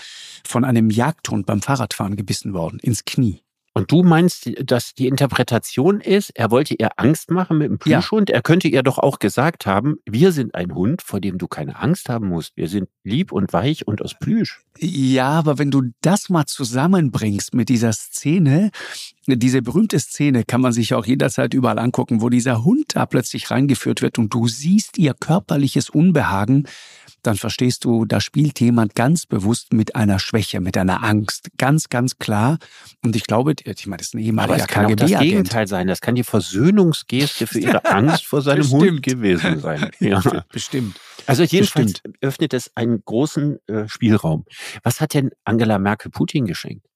von einem Jagdhund beim Fahrradfahren gebissen worden, ins Knie. Und du meinst, dass die Interpretation ist, er wollte ihr Angst machen mit dem Plüschhund? Ja. Er könnte ihr doch auch gesagt haben, wir sind ein Hund, vor dem du keine Angst haben musst. Wir sind lieb und weich und aus Plüsch. Ja, aber wenn du das mal zusammenbringst mit dieser Szene, diese berühmte Szene kann man sich auch jederzeit überall angucken, wo dieser Hund da plötzlich reingeführt wird und du siehst ihr körperliches Unbehagen, dann verstehst du, da spielt jemand ganz bewusst mit einer Schwäche, mit einer Angst. Ganz, ganz klar. Und ich glaube, ich meine, das ist ein ehemaliger Aber es kann auch das Gegenteil sein. Das kann die Versöhnungsgeste für ihre <laughs> Angst vor seinem Bestimmt. Hund gewesen sein. <laughs> Ja. Bestimmt. Also jedenfalls Bestimmt. öffnet es einen großen äh, Spielraum. Was hat denn Angela Merkel Putin geschenkt?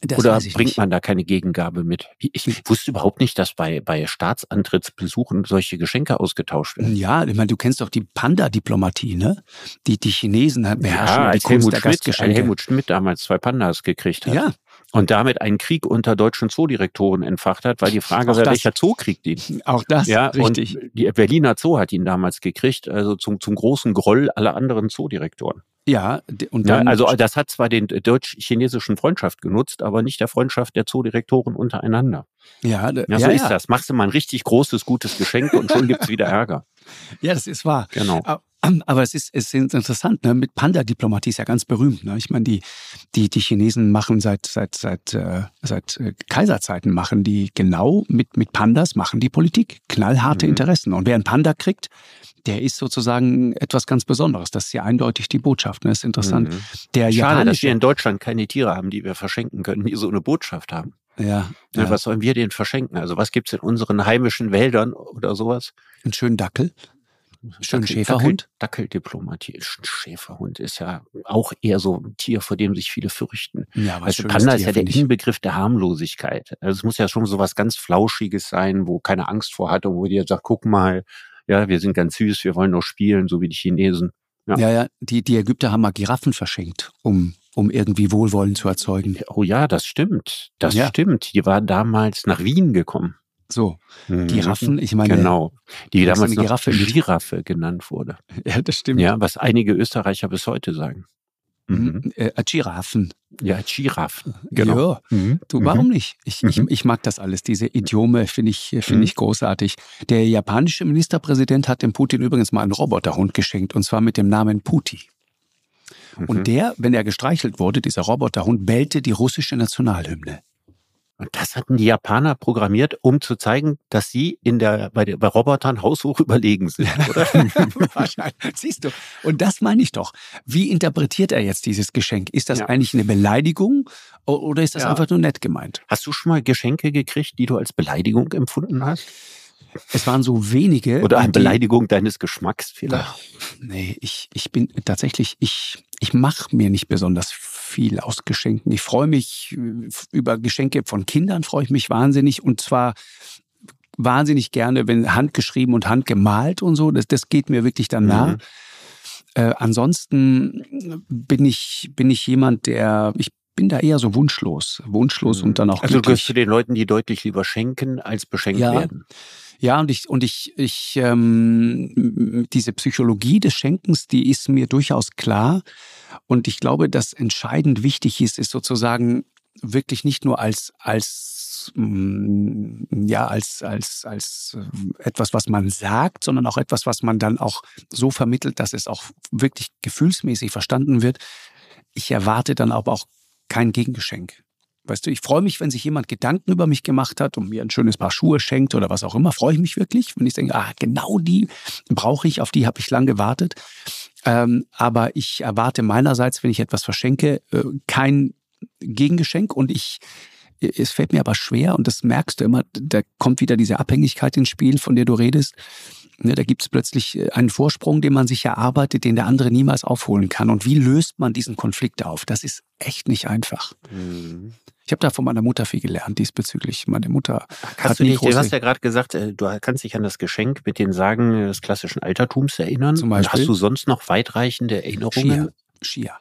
Das Oder bringt nicht. man da keine Gegengabe mit? Ich wusste überhaupt nicht, dass bei, bei Staatsantrittsbesuchen solche Geschenke ausgetauscht werden. Ja, ich meine, du kennst doch die Panda-Diplomatie, ne? Die, die Chinesen beherrschen ja, als die Helmut Schmidt, Helmut Schmidt damals zwei Pandas gekriegt hat. Ja. Und damit einen Krieg unter deutschen Zoodirektoren entfacht hat, weil die Frage war, welcher Zoo kriegt ihn? Auch das, ja, richtig. Und die Berliner Zoo hat ihn damals gekriegt, also zum, zum großen Groll aller anderen Zoodirektoren. Ja, und dann, ja, also das hat zwar den deutsch-chinesischen Freundschaft genutzt, aber nicht der Freundschaft der Zoodirektoren untereinander. Ja, ja so ja, ist ja. das. Machst du mal ein richtig großes, gutes Geschenk und schon gibt's wieder Ärger. <laughs> Ja, das ist wahr. Genau. Aber es ist, es ist interessant, ne? Mit Panda-Diplomatie ist ja ganz berühmt. Ne? Ich meine, die, die, die Chinesen machen seit, seit, seit, äh, seit äh, Kaiserzeiten machen die genau mit, mit Pandas machen die Politik. Knallharte mhm. Interessen. Und wer einen Panda kriegt, der ist sozusagen etwas ganz Besonderes. Das ist ja eindeutig die Botschaft. Ne? Das ist interessant. Mhm. Der Schade, dass wir in Deutschland keine Tiere haben, die wir verschenken können, die so eine Botschaft haben. Ja, ja. ja. Was sollen wir denen verschenken? Also was gibt's in unseren heimischen Wäldern oder sowas? Einen schönen Dackel. Schön Dackel, Schäferhund? Dackel, Dackeldiplomatie. Ein Schäferhund ist ja auch eher so ein Tier, vor dem sich viele fürchten. Ja, aber also Panda ist ja der Inbegriff der Harmlosigkeit. Also es muss ja schon so was ganz Flauschiges sein, wo keine Angst vor hat und wo dir sagt, guck mal, ja, wir sind ganz süß, wir wollen noch spielen, so wie die Chinesen. Ja, ja, ja die, die Ägypter haben mal Giraffen verschenkt, um um irgendwie Wohlwollen zu erzeugen. Oh ja, das stimmt. Das ja. stimmt. Die war damals nach Wien gekommen. So, mhm. Giraffen, ich meine. Genau. Die damals noch Giraffe, Giraffe genannt wurde. Ja, das stimmt. Ja, was einige Österreicher bis heute sagen. Mhm. mhm. Äh, Giraffen. Ja, Giraffen. Genau. Ja, mhm. du, warum mhm. nicht? Ich, ich, ich mag das alles. Diese Idiome finde ich, finde ich großartig. Der japanische Ministerpräsident hat dem Putin übrigens mal einen Roboterhund geschenkt und zwar mit dem Namen Puti. Und der, wenn er gestreichelt wurde, dieser Roboterhund, bellte die russische Nationalhymne. Und das hatten die Japaner programmiert, um zu zeigen, dass sie in der, bei, der, bei Robotern haushoch überlegen sind, oder? <laughs> Wahrscheinlich. Siehst du. Und das meine ich doch. Wie interpretiert er jetzt dieses Geschenk? Ist das ja. eigentlich eine Beleidigung oder ist das ja. einfach nur nett gemeint? Hast du schon mal Geschenke gekriegt, die du als Beleidigung empfunden hast? Es waren so wenige. Oder eine Beleidigung die, deines Geschmacks vielleicht? Ach, nee, ich, ich bin tatsächlich, ich, ich mache mir nicht besonders viel aus Geschenken. Ich freue mich äh, über Geschenke von Kindern, freue ich mich wahnsinnig. Und zwar wahnsinnig gerne, wenn handgeschrieben und handgemalt und so. Das, das geht mir wirklich dann nah. Mhm. Äh, ansonsten bin ich, bin ich jemand, der, ich bin da eher so wunschlos. Wunschlos mhm. und dann auch. Also du gehörst zu den Leuten, die deutlich lieber schenken, als beschenkt ja. werden. Ja, und ich, und ich, ich, ähm, diese Psychologie des Schenkens, die ist mir durchaus klar. Und ich glaube, dass entscheidend wichtig ist, ist sozusagen wirklich nicht nur als, als, mm, ja, als, als, als etwas, was man sagt, sondern auch etwas, was man dann auch so vermittelt, dass es auch wirklich gefühlsmäßig verstanden wird. Ich erwarte dann aber auch kein Gegengeschenk. Weißt du, ich freue mich, wenn sich jemand Gedanken über mich gemacht hat und mir ein schönes Paar Schuhe schenkt oder was auch immer, freue ich mich wirklich, wenn ich denke, ah, genau die brauche ich, auf die habe ich lang gewartet. Ähm, aber ich erwarte meinerseits, wenn ich etwas verschenke, äh, kein Gegengeschenk und ich es fällt mir aber schwer und das merkst du immer, da kommt wieder diese Abhängigkeit ins Spiel, von der du redest. Ne, da gibt es plötzlich äh, einen Vorsprung, den man sich erarbeitet, den der andere niemals aufholen kann. Und wie löst man diesen Konflikt auf? Das ist echt nicht einfach. Mhm. Ich habe da von meiner Mutter viel gelernt diesbezüglich. Meine Mutter kannst hat du nicht, Du hast ja gerade gesagt, äh, du kannst dich an das Geschenk mit den Sagen des klassischen Altertums erinnern. Zum Beispiel. Hast du sonst noch weitreichende Erinnerungen? Skier. Skier.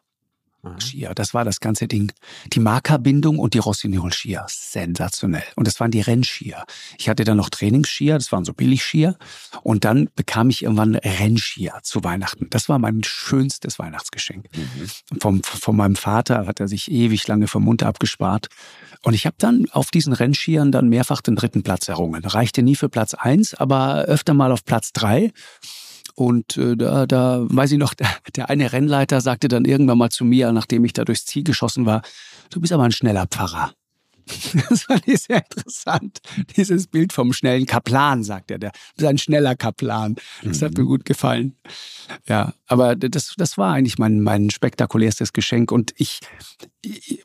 Skier, das war das ganze Ding. Die Markerbindung und die Rossignol Skier, sensationell. Und das waren die Rennskier. Ich hatte dann noch Trainingsskier, das waren so Billigskier. Und dann bekam ich irgendwann Rennskier zu Weihnachten. Das war mein schönstes Weihnachtsgeschenk. Mhm. Vom, von meinem Vater hat er sich ewig lange vom Mund abgespart. Und ich habe dann auf diesen Rennskiern dann mehrfach den dritten Platz errungen. Reichte nie für Platz eins, aber öfter mal auf Platz drei. Und äh, da, da weiß ich noch, <laughs> der, eine Rennleiter sagte dann irgendwann mal zu mir, nachdem ich da durchs Ziel geschossen war, du bist aber ein schneller Pfarrer. <laughs> Das fand ich sehr interessant. Dieses Bild vom schnellen Kaplan, sagt er. Der ist ein schneller Kaplan. Das hat mir mhm. gut gefallen. Ja, aber das, das war eigentlich mein, mein spektakulärstes Geschenk. Und ich, ich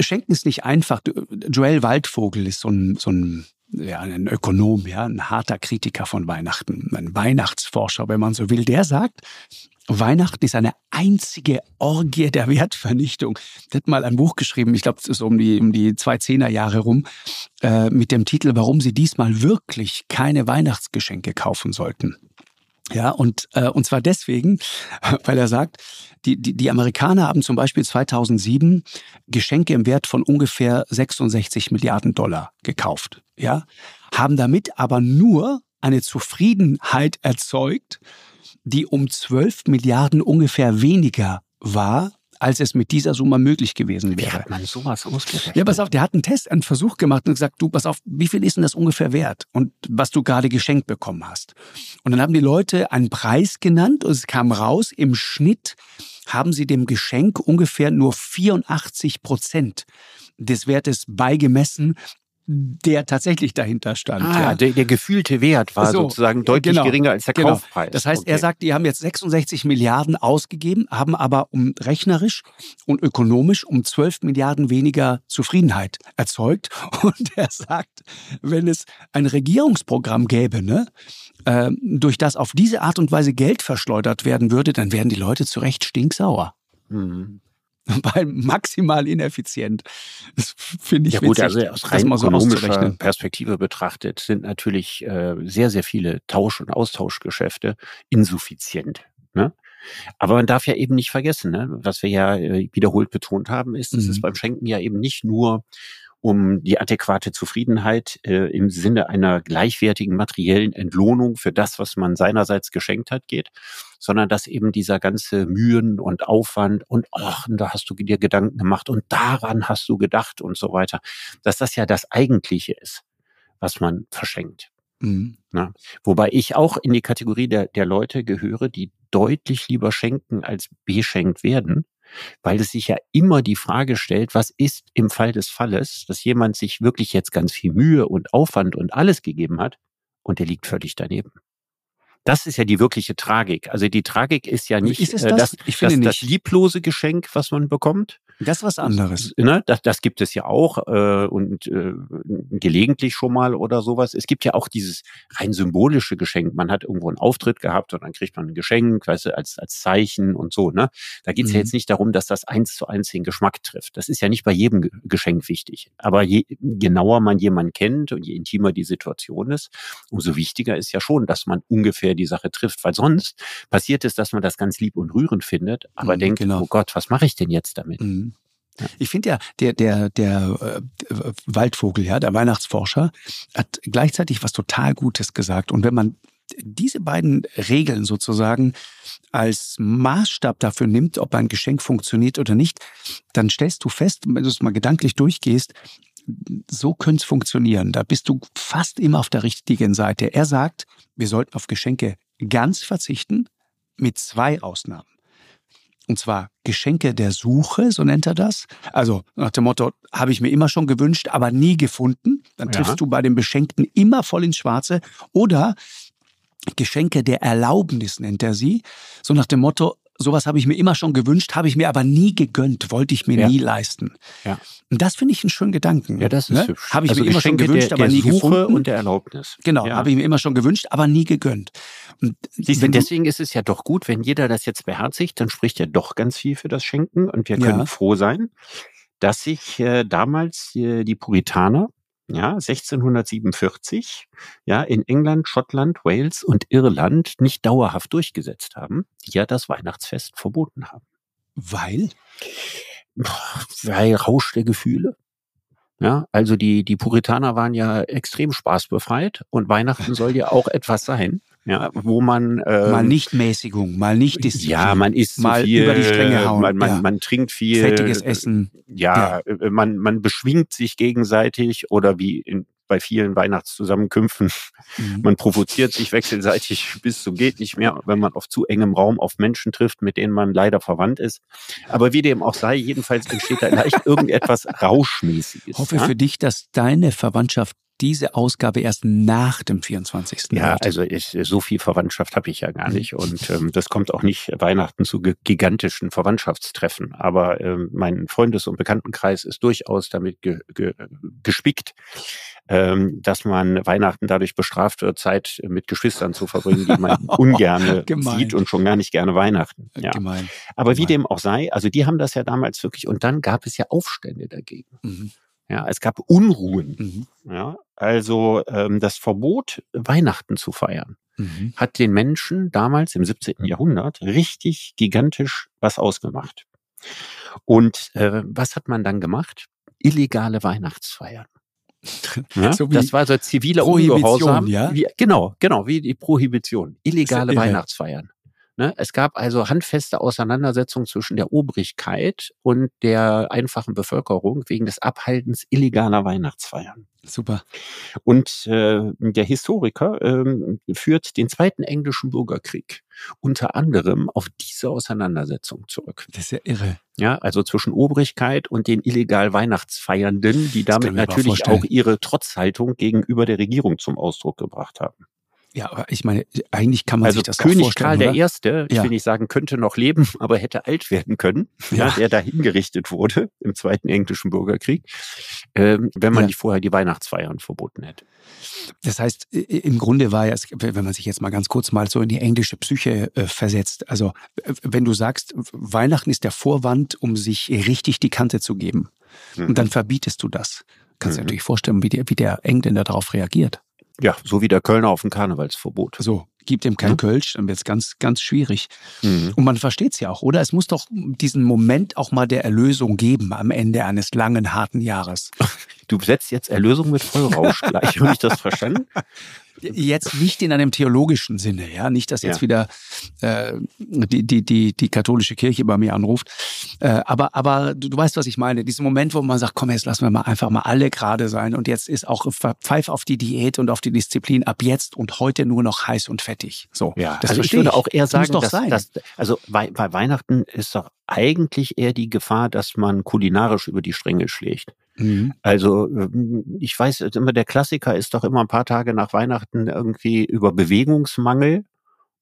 Schenken ist nicht einfach. Joel Waldvogel ist so ein, so ein ja, ein Ökonom, ja, ein harter Kritiker von Weihnachten, ein Weihnachtsforscher, wenn man so will, der sagt, Weihnachten ist eine einzige Orgie der Wertvernichtung. Der hat mal ein Buch geschrieben, ich glaube, es ist um die, um die zwei Zehnerjahre rum, äh, mit dem Titel, warum Sie diesmal wirklich keine Weihnachtsgeschenke kaufen sollten. Ja, und, äh, und zwar deswegen, <laughs> weil er sagt, die, die, die Amerikaner haben zum Beispiel 2007 Geschenke im Wert von ungefähr 66 Milliarden Dollar gekauft. Ja, haben damit aber nur eine Zufriedenheit erzeugt, die um 12 Milliarden ungefähr weniger war als es mit dieser Summe möglich gewesen wäre. Wie hat man sowas ausgerechnet? Ja, pass auf, der hat einen Test, einen Versuch gemacht und gesagt, du, pass auf, wie viel ist denn das ungefähr wert? Und was du gerade geschenkt bekommen hast. Und dann haben die Leute einen Preis genannt und es kam raus, im Schnitt haben sie dem Geschenk ungefähr nur 84 Prozent des Wertes beigemessen, der tatsächlich dahinter stand. Ah, ja. der, der gefühlte Wert war so, sozusagen deutlich genau, geringer als der genau. Kaufpreis. Das heißt, okay. er sagt, die haben jetzt 66 Milliarden ausgegeben, haben aber um rechnerisch und ökonomisch um 12 Milliarden weniger Zufriedenheit erzeugt. <laughs> Und er sagt, wenn es ein Regierungsprogramm gäbe, ne, äh, durch das auf diese Art und Weise Geld verschleudert werden würde, dann wären die Leute zu Recht stinksauer. Mhm. <laughs> weil maximal ineffizient. Das finde ich ja, gut, witzig, also aus rein so ökonomischer Perspektive betrachtet sind natürlich äh, sehr, sehr viele Tausch- und Austauschgeschäfte insuffizient. Ne? Aber man darf ja eben nicht vergessen, ne? was wir ja äh, wiederholt betont haben, ist, dass mhm. es beim Schenken ja eben nicht nur um die adäquate Zufriedenheit äh, im Sinne einer gleichwertigen materiellen Entlohnung für das, was man seinerseits geschenkt hat, geht, sondern dass eben dieser ganze Mühen und Aufwand und ach, da hast du dir Gedanken gemacht und daran hast du gedacht und so weiter, dass das ja das Eigentliche ist, was man verschenkt. Mhm. Na, wobei ich auch in die Kategorie der, der Leute gehöre, die deutlich lieber schenken als beschenkt werden, weil es sich ja immer die Frage stellt, was ist im Fall des Falles, dass jemand sich wirklich jetzt ganz viel Mühe und Aufwand und alles gegeben hat und der liegt völlig daneben. Das ist ja die wirkliche Tragik. Also die Tragik ist ja nicht ist das? Äh, das, das, das lieblose Geschenk, was man bekommt, Das ist was anderes. Ne? Das, das gibt es ja auch äh, und äh, gelegentlich schon mal oder sowas. Es gibt ja auch dieses rein symbolische Geschenk. Man hat irgendwo einen Auftritt gehabt und dann kriegt man ein Geschenk, weißt du, als, als Zeichen und so. Ne? Da geht es mhm. ja jetzt nicht darum, dass das eins zu eins den Geschmack trifft. Das ist ja nicht bei jedem Geschenk wichtig. Aber je genauer man jemanden kennt und je intimer die Situation ist, umso wichtiger ist ja schon, dass man ungefähr die Sache trifft. Weil sonst passiert es, dass man das ganz lieb und rührend findet, aber mhm, denkt, genau. oh Gott, was mache ich denn jetzt damit? Mhm. Ich finde ja, der, der, der äh, Waldvogel, ja, der Weihnachtsforscher, hat gleichzeitig was total Gutes gesagt. Und wenn man diese beiden Regeln sozusagen als Maßstab dafür nimmt, ob ein Geschenk funktioniert oder nicht, dann stellst du fest, wenn du es mal gedanklich durchgehst, so könnte es funktionieren. Da bist du fast immer auf der richtigen Seite. Er sagt, wir sollten auf Geschenke ganz verzichten, mit zwei Ausnahmen. Und zwar Geschenke der Suche, so nennt er das. Also nach dem Motto, habe ich mir immer schon gewünscht, aber nie gefunden. Dann triffst ja. du bei den Beschenkten immer voll ins Schwarze. Oder Geschenke der Erlaubnis nennt er sie. So nach dem Motto, sowas habe ich mir immer schon gewünscht, habe ich mir aber nie gegönnt, wollte ich mir ja. nie leisten. Ja. Und das finde ich einen schönen Gedanken. Ja, das ist ne? hübsch. Habe ich also mir immer schon gewünscht, der, aber nie Suche gefunden. und der Erlaubnis. Genau, ja. habe ich mir immer schon gewünscht, aber nie gegönnt. Und Siehst du, deswegen ist es ja doch gut, wenn jeder das jetzt beherzigt, dann spricht ja doch ganz viel für das Schenken und wir können ja. froh sein, dass sich äh, damals äh, die Puritaner ja, 1647, ja, in England, Schottland, Wales und Irland nicht dauerhaft durchgesetzt haben, die ja das Weihnachtsfest verboten haben. Weil? Weil Rausch der Gefühle. Ja, also die, die Puritaner waren ja extrem spaßbefreit und Weihnachten soll ja auch etwas sein ja, wo man ähm, mal nicht Mäßigung, mal nicht Disziplin, ja, man isst mal viel, über die Stränge hauen, man, man, ja. man trinkt viel, fettiges Essen, ja, ja, äh, man man beschwingt sich gegenseitig oder wie in, bei vielen Weihnachtszusammenkünften, mhm. man provoziert sich wechselseitig <laughs> bis zum geht nicht mehr, wenn man auf zu engem Raum auf Menschen trifft, mit denen man leider verwandt ist. Aber wie dem auch sei, jedenfalls entsteht da leicht <laughs> irgendetwas Rauschmäßiges. Ich hoffe ja? für dich, dass deine Verwandtschaft diese Ausgabe erst nach dem 24. Ja, wird. also ich, so viel Verwandtschaft habe ich ja gar nicht. Und ähm, das kommt auch nicht Weihnachten zu gigantischen Verwandtschaftstreffen. Aber ähm, mein Freundes- und Bekanntenkreis ist durchaus damit ge ge gespickt, ähm, dass man Weihnachten dadurch bestraft wird, Zeit mit Geschwistern zu verbringen, die man <laughs> ungern sieht und schon gar nicht gerne Weihnachten. Ja. Gemein. Aber Gemein. wie dem auch sei, also die haben das ja damals wirklich, und dann gab es ja Aufstände dagegen. Mhm. Ja, es gab Unruhen. Mhm. Ja, also ähm, das Verbot, Weihnachten zu feiern, mhm. hat den Menschen damals im 17. Jahrhundert richtig gigantisch was ausgemacht. Und äh, was hat man dann gemacht? Illegale Weihnachtsfeiern. <laughs> Ja? So das war so ziviler Ungehorsam. Ja? Wie, genau, genau, wie die Prohibition. Illegale <laughs> Weihnachtsfeiern. Ne? Es gab also handfeste Auseinandersetzungen zwischen der Obrigkeit und der einfachen Bevölkerung wegen des Abhaltens illegaler Weihnachtsfeiern. Super. Und äh, der Historiker äh, führt den zweiten englischen Bürgerkrieg unter anderem auf diese Auseinandersetzung zurück. Das ist ja irre. Ja, also zwischen Obrigkeit und den illegal Weihnachtsfeiernden, die damit natürlich auch ihre Trotzhaltung gegenüber der Regierung zum Ausdruck gebracht haben. Ja, aber ich meine, eigentlich kann man also sich das König vorstellen. Karl der Erste, ich ja. will nicht sagen, könnte noch leben, <laughs> aber hätte alt werden können, ja. der da hingerichtet wurde im Zweiten Englischen Bürgerkrieg, ähm, wenn man ja. nicht vorher die Weihnachtsfeiern verboten hätte. Das heißt, im Grunde war ja, wenn man sich jetzt mal ganz kurz mal so in die englische Psyche äh, versetzt, also wenn du sagst, Weihnachten ist der Vorwand, um sich richtig die Kante zu geben, mhm. und dann verbietest du das. Kannst du mhm. dir natürlich vorstellen, wie der, wie der Engländer darauf reagiert. Ja, so wie der Kölner auf ein Karnevalsverbot. So, gibt ihm kein mhm. Kölsch, dann wird es ganz, ganz schwierig. Mhm. Und man versteht es ja auch, oder? Es muss doch diesen Moment auch mal der Erlösung geben am Ende eines langen, harten Jahres. <laughs> Du setzt jetzt Erlösung mit Vollrausch gleich. Habe ich das verstanden? <laughs> Jetzt nicht in einem theologischen Sinne, ja, nicht, dass jetzt ja. wieder äh, die, die, die, die katholische Kirche bei mir anruft. Äh, aber aber du, du weißt, was ich meine. Diesen Moment, wo man sagt, komm, jetzt lassen wir mal einfach mal alle gerade sein und jetzt ist auch Pfeif auf die Diät und auf die Disziplin ab jetzt und heute nur noch heiß und fettig. So, ja, das also ich würde auch eher sagen, dass, dass, also bei, bei Weihnachten ist doch eigentlich eher die Gefahr, dass man kulinarisch über die Stränge schlägt. Mhm. Also ähm, ich weiß, immer der Klassiker ist doch immer ein paar Tage nach Weihnachten irgendwie über Bewegungsmangel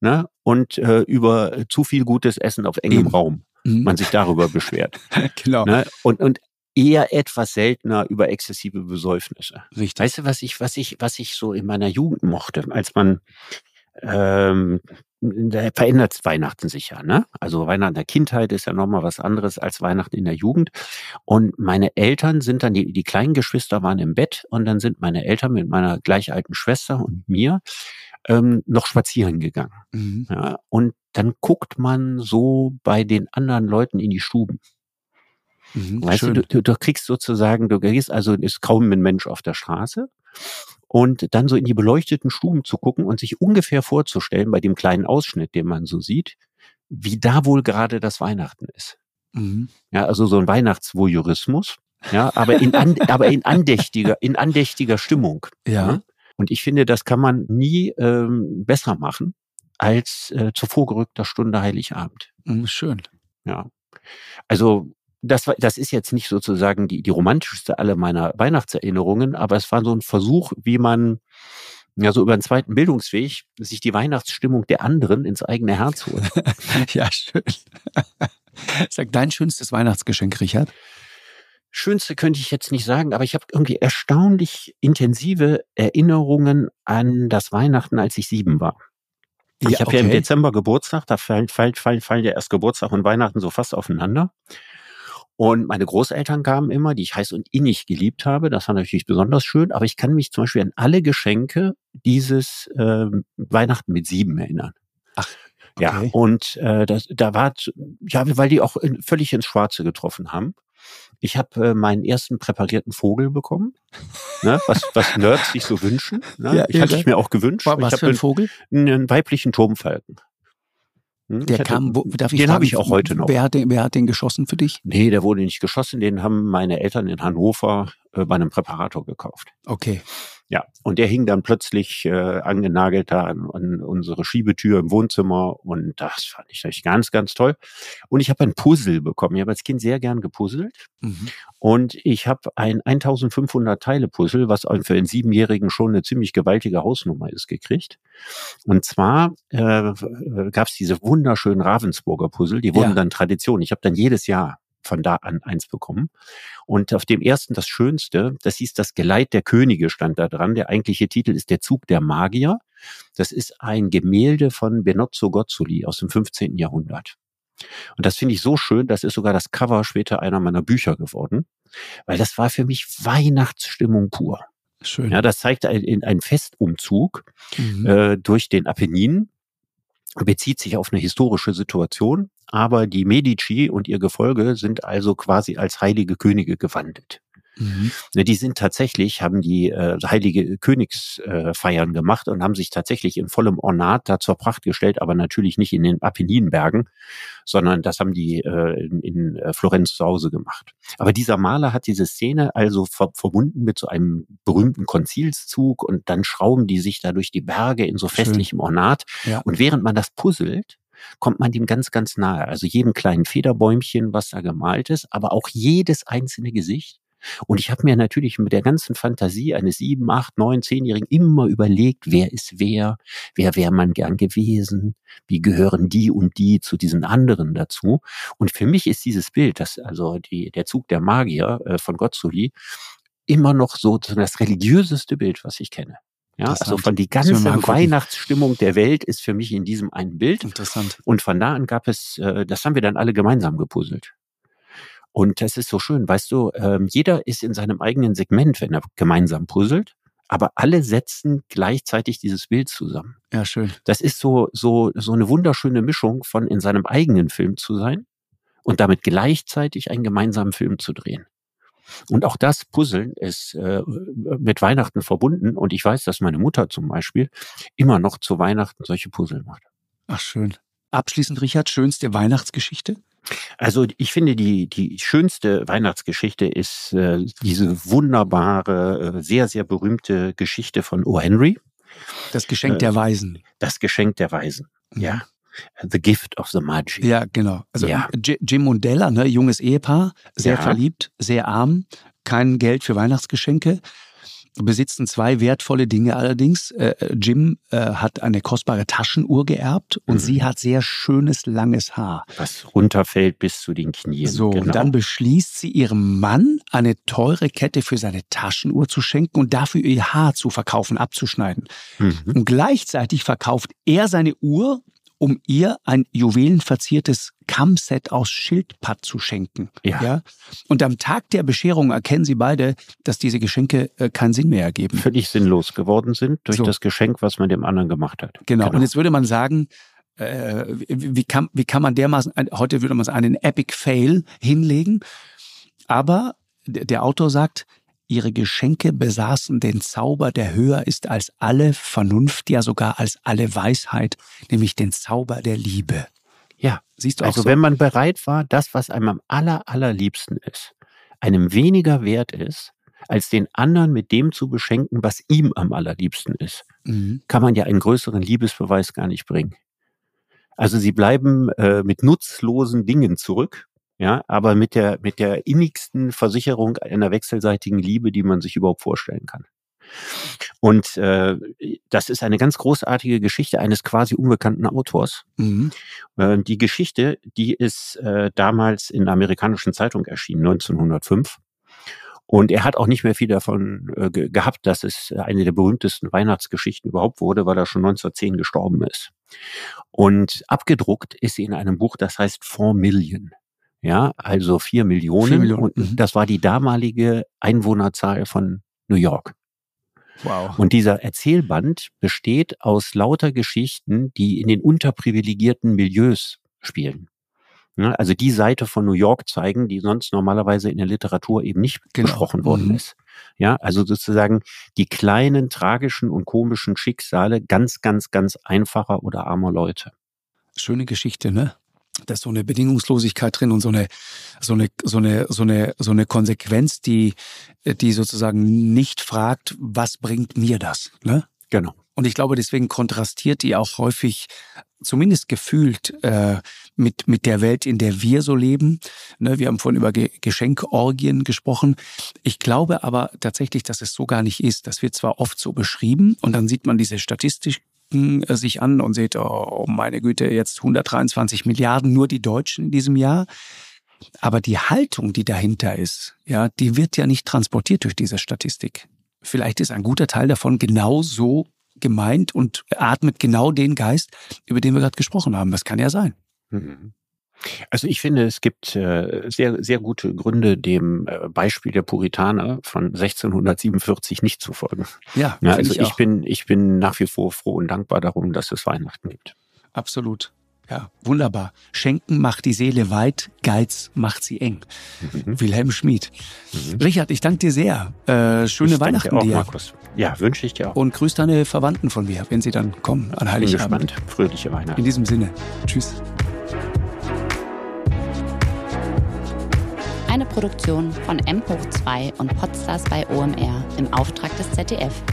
ne? und äh, über zu viel gutes Essen auf engem Eben. Raum. mhm. man sich darüber beschwert. <laughs> genau. Ne? Und, und eher etwas seltener über exzessive Besäufnisse. Richtig. Weißt du, was ich, was ich, was ich so in meiner Jugend mochte, als man ähm, da verändert Weihnachten sich ja, ne? Also Weihnachten der Kindheit ist ja nochmal was anderes als Weihnachten in der Jugend. Und meine Eltern sind dann, die, die kleinen Geschwister waren im Bett und dann sind meine Eltern mit meiner gleich alten Schwester und mir ähm, noch spazieren gegangen. Mhm. Ja, und dann guckt man so bei den anderen Leuten in die Stuben. Mhm, weißt du, du, du kriegst sozusagen, du gehst, also ist kaum ein Mensch auf der Straße und dann so in die beleuchteten Stuben zu gucken und sich ungefähr vorzustellen, bei dem kleinen Ausschnitt, den man so sieht, wie da wohl gerade das Weihnachten ist. Mhm. Ja, also so ein Weihnachtsvoyeurismus, ja, aber in, an, <laughs> aber in andächtiger, in andächtiger Stimmung. Ja. ja. Ne? Und ich finde, das kann man nie ähm, besser machen als äh, zu vorgerückter Stunde Heiligabend. Mhm, schön. Ja. Also das, war, das ist jetzt nicht sozusagen die, die romantischste aller meiner Weihnachtserinnerungen, aber es war so ein Versuch, wie man ja so über den zweiten Bildungsweg sich die Weihnachtsstimmung der anderen ins eigene Herz holt. <laughs> ja, schön. <laughs> Sag dein schönstes Weihnachtsgeschenk, Richard. Schönste könnte ich jetzt nicht sagen, aber ich habe irgendwie erstaunlich intensive Erinnerungen an das Weihnachten, als ich sieben war. Ich ja, habe okay. ja im Dezember Geburtstag, da fallen, fallen, fallen, fallen ja erst Geburtstag und Weihnachten so fast aufeinander. Und meine Großeltern kamen immer, die ich heiß und innig geliebt habe. Das war natürlich besonders schön. Aber ich kann mich zum Beispiel an alle Geschenke dieses äh, Weihnachten mit sieben erinnern. Ach. Okay. Ja, und äh, das, da war, ja, weil die auch in, völlig ins Schwarze getroffen haben. Ich habe äh, meinen ersten präparierten Vogel bekommen, ne, was, was Nerds sich so wünschen. Ne? Ja, ich hatte ich mir auch gewünscht. Was ich für ein Vogel? Einen, einen weiblichen Turmfalken. Hm? Der kam, wo, darf ich Den habe ich auch heute noch. Wer hat, den, wer hat den geschossen für dich? Nee, der wurde nicht geschossen. Den haben meine Eltern in Hannover äh, bei einem Präparator gekauft. Okay. Ja, und der hing dann plötzlich äh, angenagelt da an, an unsere Schiebetür im Wohnzimmer und das fand ich natürlich ganz, ganz toll. Und ich habe ein Puzzle bekommen. Ich habe als Kind sehr gern gepuzzelt mhm. und ich habe ein 1500 Teile Puzzle, was für einen Siebenjährigen schon eine ziemlich gewaltige Hausnummer ist, gekriegt. Und zwar äh, gab es diese wunderschönen Ravensburger Puzzle, die wurden ja. dann Tradition. Ich habe dann jedes Jahr von da an eins bekommen. Und auf dem ersten das Schönste, das hieß das Geleit der Könige stand da dran. Der eigentliche Titel ist der Zug der Magier. Das ist ein Gemälde von Benozzo Gozzoli aus dem 15. Jahrhundert. Und das finde ich so schön, das ist sogar das Cover später einer meiner Bücher geworden, weil das war für mich Weihnachtsstimmung pur. Schön. Ja, das zeigt ein, ein Festumzug mhm. äh, durch den Apennin, bezieht sich auf eine historische Situation aber die Medici und ihr Gefolge sind also quasi als heilige Könige gewandelt. Mhm. Ne, die sind tatsächlich, haben die äh, heilige Königsfeiern äh, gemacht und haben sich tatsächlich in vollem Ornat da zur Pracht gestellt, aber natürlich nicht in den Apenninbergen, sondern das haben die äh, in, in äh, Florenz zu Hause gemacht. Aber dieser Maler hat diese Szene also ver verbunden mit so einem berühmten Konzilszug und dann schrauben die sich da durch die Berge in so festlichem Schön. Ornat. Ja. Und während man das puzzelt, kommt man dem ganz, ganz nahe. Also jedem kleinen Federbäumchen, was da gemalt ist, aber auch jedes einzelne Gesicht. Und ich habe mir natürlich mit der ganzen Fantasie eines sieben, acht, neun, zehnjährigen immer überlegt, wer ist wer, wer wäre man gern gewesen, wie gehören die und die zu diesen anderen dazu. Und für mich ist dieses Bild, das also die, der Zug der Magier äh, von Gozzoli, immer noch so das religiöseste Bild, was ich kenne. Ja, also von die ganze Weihnachtsstimmung der Welt ist für mich in diesem einen Bild. Interessant. Und von da an gab es, äh, das haben wir dann alle gemeinsam gepuzzelt. Und das ist so schön, weißt du, äh, jeder ist in seinem eigenen Segment, wenn er gemeinsam puzzelt, aber alle setzen gleichzeitig dieses Bild zusammen. Ja, schön. Das ist so, so, so eine wunderschöne Mischung von in seinem eigenen Film zu sein und damit gleichzeitig einen gemeinsamen Film zu drehen. Und auch das Puzzeln ist äh, mit Weihnachten verbunden. Und ich weiß, dass meine Mutter zum Beispiel immer noch zu Weihnachten solche Puzzle macht. Ach, schön. Abschließend, Richard, schönste Weihnachtsgeschichte? Also ich finde, die, die schönste Weihnachtsgeschichte ist äh, diese wunderbare, äh, sehr, sehr berühmte Geschichte von O. Henry. Das Geschenk äh, der Weisen. Das Geschenk der Weisen, mhm. ja. The Gift of the Magi. Ja, genau. Also ja. Jim und Della, ne, junges Ehepaar, sehr ja. verliebt, sehr arm, kein Geld für Weihnachtsgeschenke. Besitzen zwei wertvolle Dinge allerdings. Äh, Jim äh, hat eine kostbare Taschenuhr geerbt und mhm. sie hat sehr schönes, langes Haar. Was runterfällt bis zu den Knien. So, genau. und dann beschließt sie ihrem Mann, eine teure Kette für seine Taschenuhr zu schenken und dafür ihr Haar zu verkaufen, abzuschneiden. Mhm. Und gleichzeitig verkauft er seine Uhr um ihr ein juwelenverziertes Kammset aus Schildpatt zu schenken. Ja. ja. Und am Tag der Bescherung erkennen sie beide, dass diese Geschenke äh, keinen Sinn mehr ergeben. Völlig sinnlos geworden sind durch so. das Geschenk, was man dem anderen gemacht hat. Genau. genau. Und jetzt würde man sagen, äh, wie, kann, wie kann man dermaßen, heute würde man sagen, einen Epic Fail hinlegen. Aber der Autor sagt, Ihre Geschenke besaßen den Zauber, der höher ist als alle Vernunft, ja sogar als alle Weisheit, nämlich den Zauber der Liebe. Ja, siehst du also, auch so? wenn man bereit war, das, was einem am aller, allerliebsten ist, einem weniger wert ist, als den anderen mit dem zu beschenken, was ihm am allerliebsten ist, mhm. kann man ja einen größeren Liebesbeweis gar nicht bringen. Also sie bleiben äh, mit nutzlosen Dingen zurück ja, aber mit der, mit der innigsten Versicherung einer wechselseitigen Liebe, die man sich überhaupt vorstellen kann. Und äh, das ist eine ganz großartige Geschichte eines quasi unbekannten Autors. Mhm. Äh, die Geschichte, die ist äh, damals in der amerikanischen Zeitung erschienen, 1905. Und er hat auch nicht mehr viel davon äh, ge gehabt, dass es eine der berühmtesten Weihnachtsgeschichten überhaupt wurde, weil er schon 1910 gestorben ist. Und abgedruckt ist sie in einem Buch, das heißt Four Million. Ja, also vier Millionen. Vier Millionen. Und mhm. das war die damalige Einwohnerzahl von New York. Wow. Und dieser Erzählband besteht aus lauter Geschichten, die in den unterprivilegierten Milieus spielen. Also die Seite von New York zeigen, die sonst normalerweise in der Literatur eben nicht genau. besprochen worden mhm. ist. Ja, also sozusagen die kleinen tragischen und komischen Schicksale ganz, ganz, ganz einfacher oder armer Leute. Schöne Geschichte, ne? Da ist so eine Bedingungslosigkeit drin und so eine, so eine, so eine, so eine, so eine Konsequenz, die, die sozusagen nicht fragt, was bringt mir das, ne? Genau. Und ich glaube, deswegen kontrastiert die auch häufig, zumindest gefühlt, äh, mit, mit der Welt, in der wir so leben. Ne, wir haben vorhin über Ge Geschenkorgien gesprochen. Ich glaube aber tatsächlich, dass es so gar nicht ist. Das wird zwar oft so beschrieben und dann sieht man diese Statistik, gucken äh, sich an und seht, oh meine Güte, jetzt 123 Milliarden nur die Deutschen in diesem Jahr. Aber die Haltung, die dahinter ist, ja, die wird ja nicht transportiert durch diese Statistik. Vielleicht ist ein guter Teil davon genau so gemeint und atmet genau den Geist, über den wir gerade gesprochen haben. Das kann ja sein. Mhm. Also ich finde, es gibt äh, sehr, sehr gute Gründe, dem äh, Beispiel der Puritaner von 1647 nicht zu folgen. Ja, ja also ich, ich bin, ich bin nach wie vor froh und dankbar darum, dass es Weihnachten gibt. Absolut. Ja, wunderbar. Schenken macht die Seele weit, Geiz macht sie eng. Mhm. Wilhelm Schmid. Mhm. Richard, ich danke dir sehr. Äh, schöne ich Weihnachten auch, dir. Markus. Ja, wünsche ich dir auch. Und grüß deine Verwandten von mir, wenn sie dann kommen an Heiligabend. Bin gespannt. Fröhliche Weihnachten. In diesem Sinne. Tschüss. Eine Produktion von M hoch 2 und Podstars bei OMR im Auftrag des ZDF.